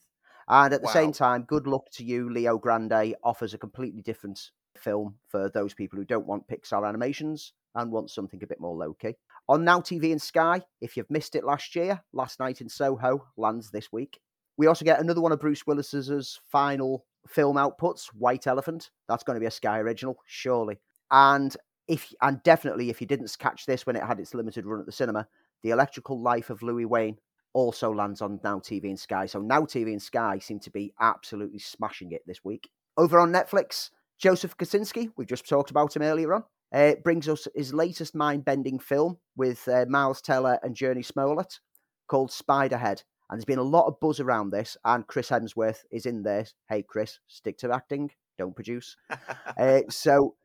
And at the wow. same time, good luck to you. Leo Grande offers a completely different film for those people who don't want Pixar animations and want something a bit more low key. On Now TV and Sky, if you've missed it last year, Last Night in Soho lands this week. We also get another one of Bruce Willis's final film outputs, White Elephant. That's going to be a Sky original, surely. And if and definitely if you didn't catch this when it had its limited run at the cinema, The Electrical Life of Louis Wain also lands on Now TV and Sky. So Now TV and Sky seem to be absolutely smashing it this week. Over on Netflix, Joseph Kosinski, we just talked about him earlier on, uh, brings us his latest mind-bending film with uh, Miles Teller and Jurnee Smollett called Spiderhead. And there's been a lot of buzz around this, and Chris Hemsworth is in there. Hey, Chris, stick to acting, don't produce. uh, so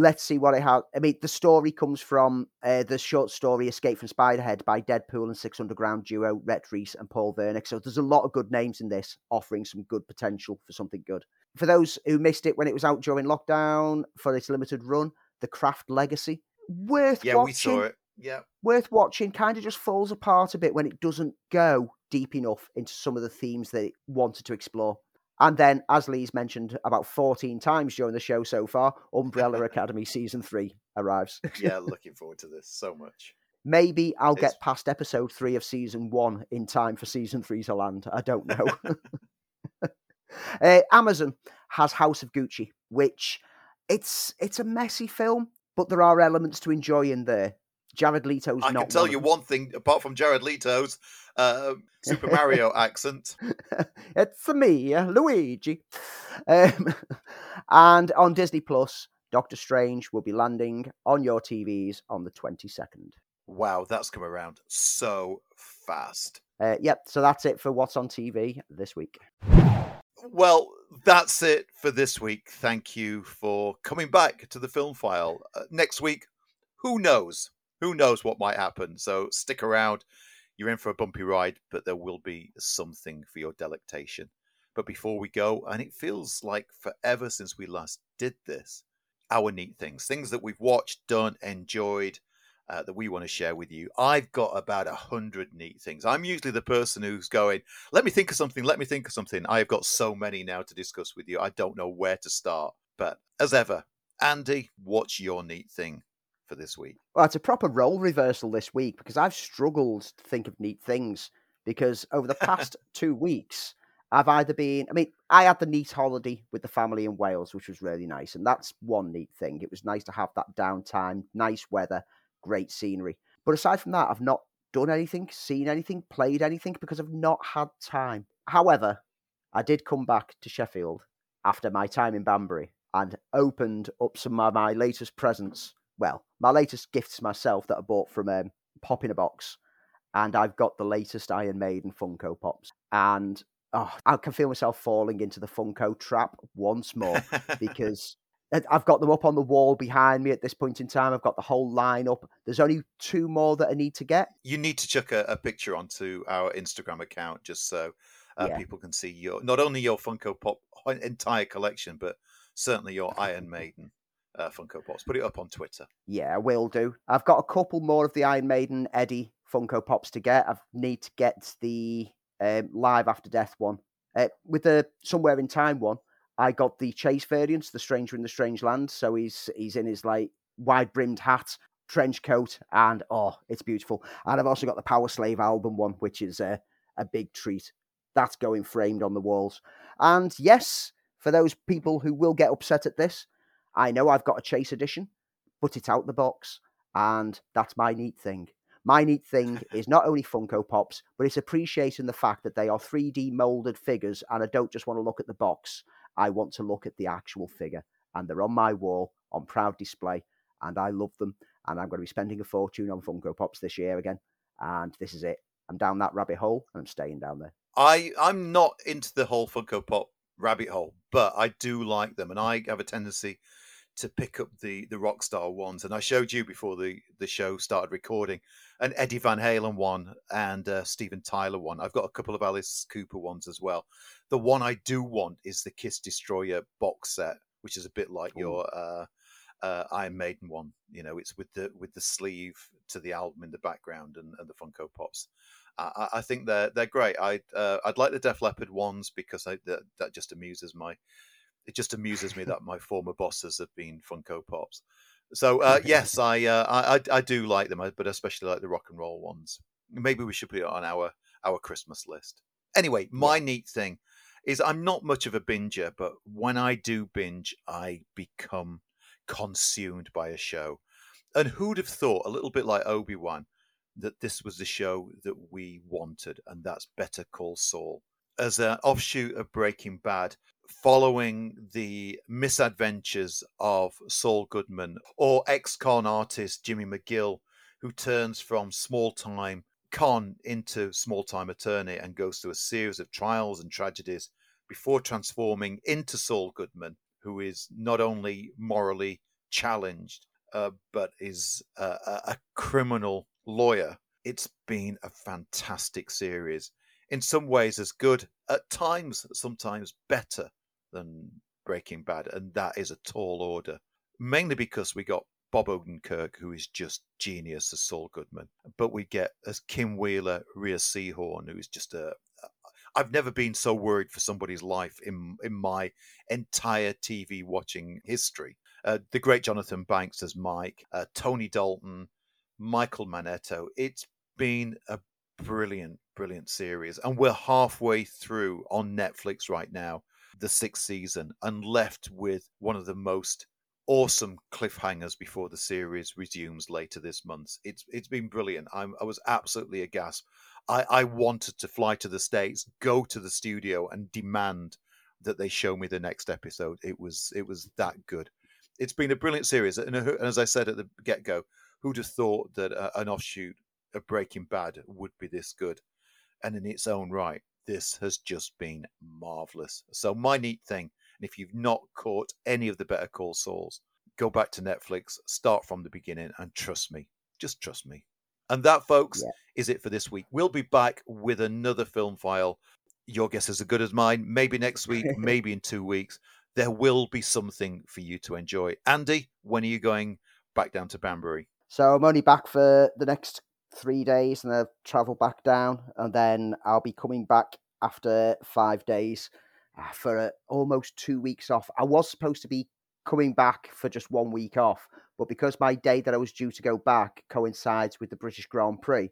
let's see what it has. I mean, the story comes from uh, the short story Escape from Spiderhead by Deadpool and Six Underground duo Rhett Reese and Paul Wernick. So there's a lot of good names in this, offering some good potential for something good. For those who missed it when it was out during lockdown for its limited run, The Craft Legacy, worth yeah, watching. we saw it. Yeah, worth watching. Kind of just falls apart a bit when it doesn't go deep enough into some of the themes that it wanted to explore. And then, as Lee's mentioned about 14 times during the show so far, Umbrella Academy season three arrives. yeah, looking forward to this so much. Maybe I'll it's... get past episode three of season one in time for season three to land. I don't know. uh, Amazon has House of Gucci, which it's it's a messy film, but there are elements to enjoy in there. Jared Leto's I can tell you one thing, apart from Jared Leto's uh, Super Mario accent. it's for me, Luigi. Um, and on Disney Plus, Doctor Strange will be landing on your TVs on the 22nd. Wow, that's come around so fast. Uh, yep, so that's it for what's on TV this week. Well, that's it for this week. Thank you for coming back to the film file. Uh, next week, who knows? Who knows what might happen. So stick around. You're in for a bumpy ride, but there will be something for your delectation. But before we go, and it feels like forever since we last did this, our neat things, things that we've watched, done, enjoyed, uh, that we want to share with you. I've got about a hundred neat things. I'm usually the person who's going, let me think of something, let me think of something. I've got so many now to discuss with you. I don't know where to start. But as ever, Andy, what's your neat thing? For this week? Well, it's a proper role reversal this week because I've struggled to think of neat things because over the past two weeks, I've either been, I mean, I had the neat holiday with the family in Wales, which was really nice. And that's one neat thing. It was nice to have that downtime, nice weather, great scenery. But aside from that, I've not done anything, seen anything, played anything because I've not had time. However, I did come back to Sheffield after my time in Banbury and opened up some of my latest presents well, my latest gifts myself that I bought from um, Pop in a Box, and I've got the latest Iron Maiden Funko Pops, and oh, I can feel myself falling into the Funko trap once more because. I've got them up on the wall behind me at this point in time. I've got the whole line up. There's only two more that I need to get. You need to chuck a, a picture onto our Instagram account just so uh, yeah. people can see your not only your Funko Pop entire collection, but certainly your Iron Maiden uh, Funko Pops. Put it up on Twitter. Yeah, I will do. I've got a couple more of the Iron Maiden Eddie Funko Pops to get. I need to get the um, Live After Death one. Uh, with the Somewhere in Time one, I got the Chase variant, the Stranger in the Strange Land. So he's he's in his like wide brimmed hat, trench coat, and oh, it's beautiful. And I've also got the Powerslave album one, which is a, a big treat. That's going framed on the walls. And yes, for those people who will get upset at this, I know I've got a Chase edition, but it's out the box, and that's my neat thing. My neat thing is not only Funko Pops, but it's appreciating the fact that they are 3D molded figures, and I don't just want to look at the box. I want to look at the actual figure, and they're on my wall on proud display, and I love them. And I'm going to be spending a fortune on Funko Pops this year again, and this is it. I'm down that rabbit hole, and I'm staying down there. I I'm not into the whole Funko Pop rabbit hole, but I do like them, and I have a tendency to pick up the the rock star ones. And I showed you before the the show started recording an Eddie Van Halen one and a Steven Tyler one. I've got a couple of Alice Cooper ones as well. The one I do want is the Kiss Destroyer box set, which is a bit like Ooh. your uh, uh, Iron Maiden one. You know, it's with the with the sleeve to the album in the background and, and the Funko Pops. I, I, think they're they're great. I uh, I'd like the Def Leppard ones because I, that that just amuses my it just amuses me that my former bosses have been Funko Pops. So uh, yes, I, uh, I I do like them, but especially like the rock and roll ones. Maybe we should put it on our our Christmas list. Anyway, my yeah. neat thing is I'm not much of a binger, but when I do binge, I become consumed by a show. And who'd have thought, a little bit like Obi Wan, that this was the show that we wanted, and that's Better Call Saul. As an offshoot of Breaking Bad, following the misadventures of Saul Goodman or ex con artist Jimmy McGill, who turns from small time con into small time attorney and goes through a series of trials and tragedies before transforming into Saul Goodman, who is not only morally challenged, uh, but is a, a criminal lawyer. It's been a fantastic series. In some ways, as good, at times, sometimes better than Breaking Bad, and that is a tall order. Mainly because we got Bob Odenkirk, who is just genius as Saul Goodman, but we get as Kim Wheeler, Rhea Seehorn, who is just a. I've never been so worried for somebody's life in in my entire TV watching history. Uh, the great Jonathan Banks as Mike, uh, Tony Dalton, Michael Manetto. It's been a brilliant, brilliant series, and we're halfway through on Netflix right now the sixth season and left with one of the most awesome cliffhangers before the series resumes later this month. It's it's been brilliant. I'm, I was absolutely aghast. I, I wanted to fly to the states, go to the studio, and demand that they show me the next episode. It was it was that good. It's been a brilliant series, and as I said at the get go, who'd have thought that uh, an offshoot of Breaking Bad would be this good? And in its own right, this has just been marvelous. So my neat thing, and if you've not caught any of the Better Call Sauls, go back to Netflix, start from the beginning, and trust me, just trust me. And that, folks, yeah. is it for this week. We'll be back with another film file. Your guess is as good as mine. Maybe next week, maybe in two weeks. There will be something for you to enjoy. Andy, when are you going back down to Banbury? So I'm only back for the next three days and then I'll travel back down. And then I'll be coming back after five days uh, for uh, almost two weeks off. I was supposed to be coming back for just one week off, but because my day that I was due to go back coincides with the British Grand Prix,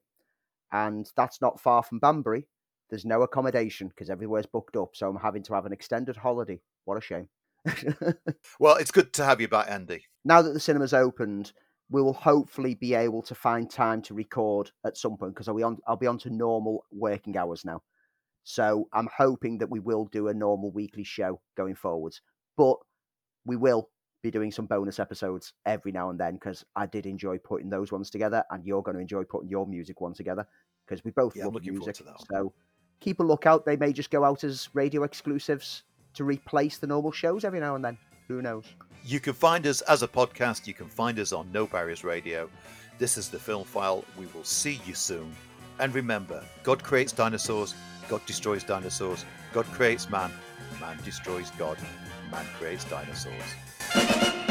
and that's not far from Banbury, there's no accommodation because everywhere's booked up. So I'm having to have an extended holiday. What a shame. well, it's good to have you back, Andy. Now that the cinema's opened, we will hopefully be able to find time to record at some point because I'll be on I'll be on to normal working hours now. So I'm hoping that we will do a normal weekly show going forwards. But we will be doing some bonus episodes every now and then because I did enjoy putting those ones together, and you're going to enjoy putting your music one together because we both yeah, love music. So keep a lookout. They may just go out as radio exclusives to replace the normal shows every now and then. Who knows? You can find us as a podcast. You can find us on No Barriers Radio. This is the Film File. We will see you soon. And remember, God creates dinosaurs, God destroys dinosaurs. God creates man, man destroys God, man creates dinosaurs.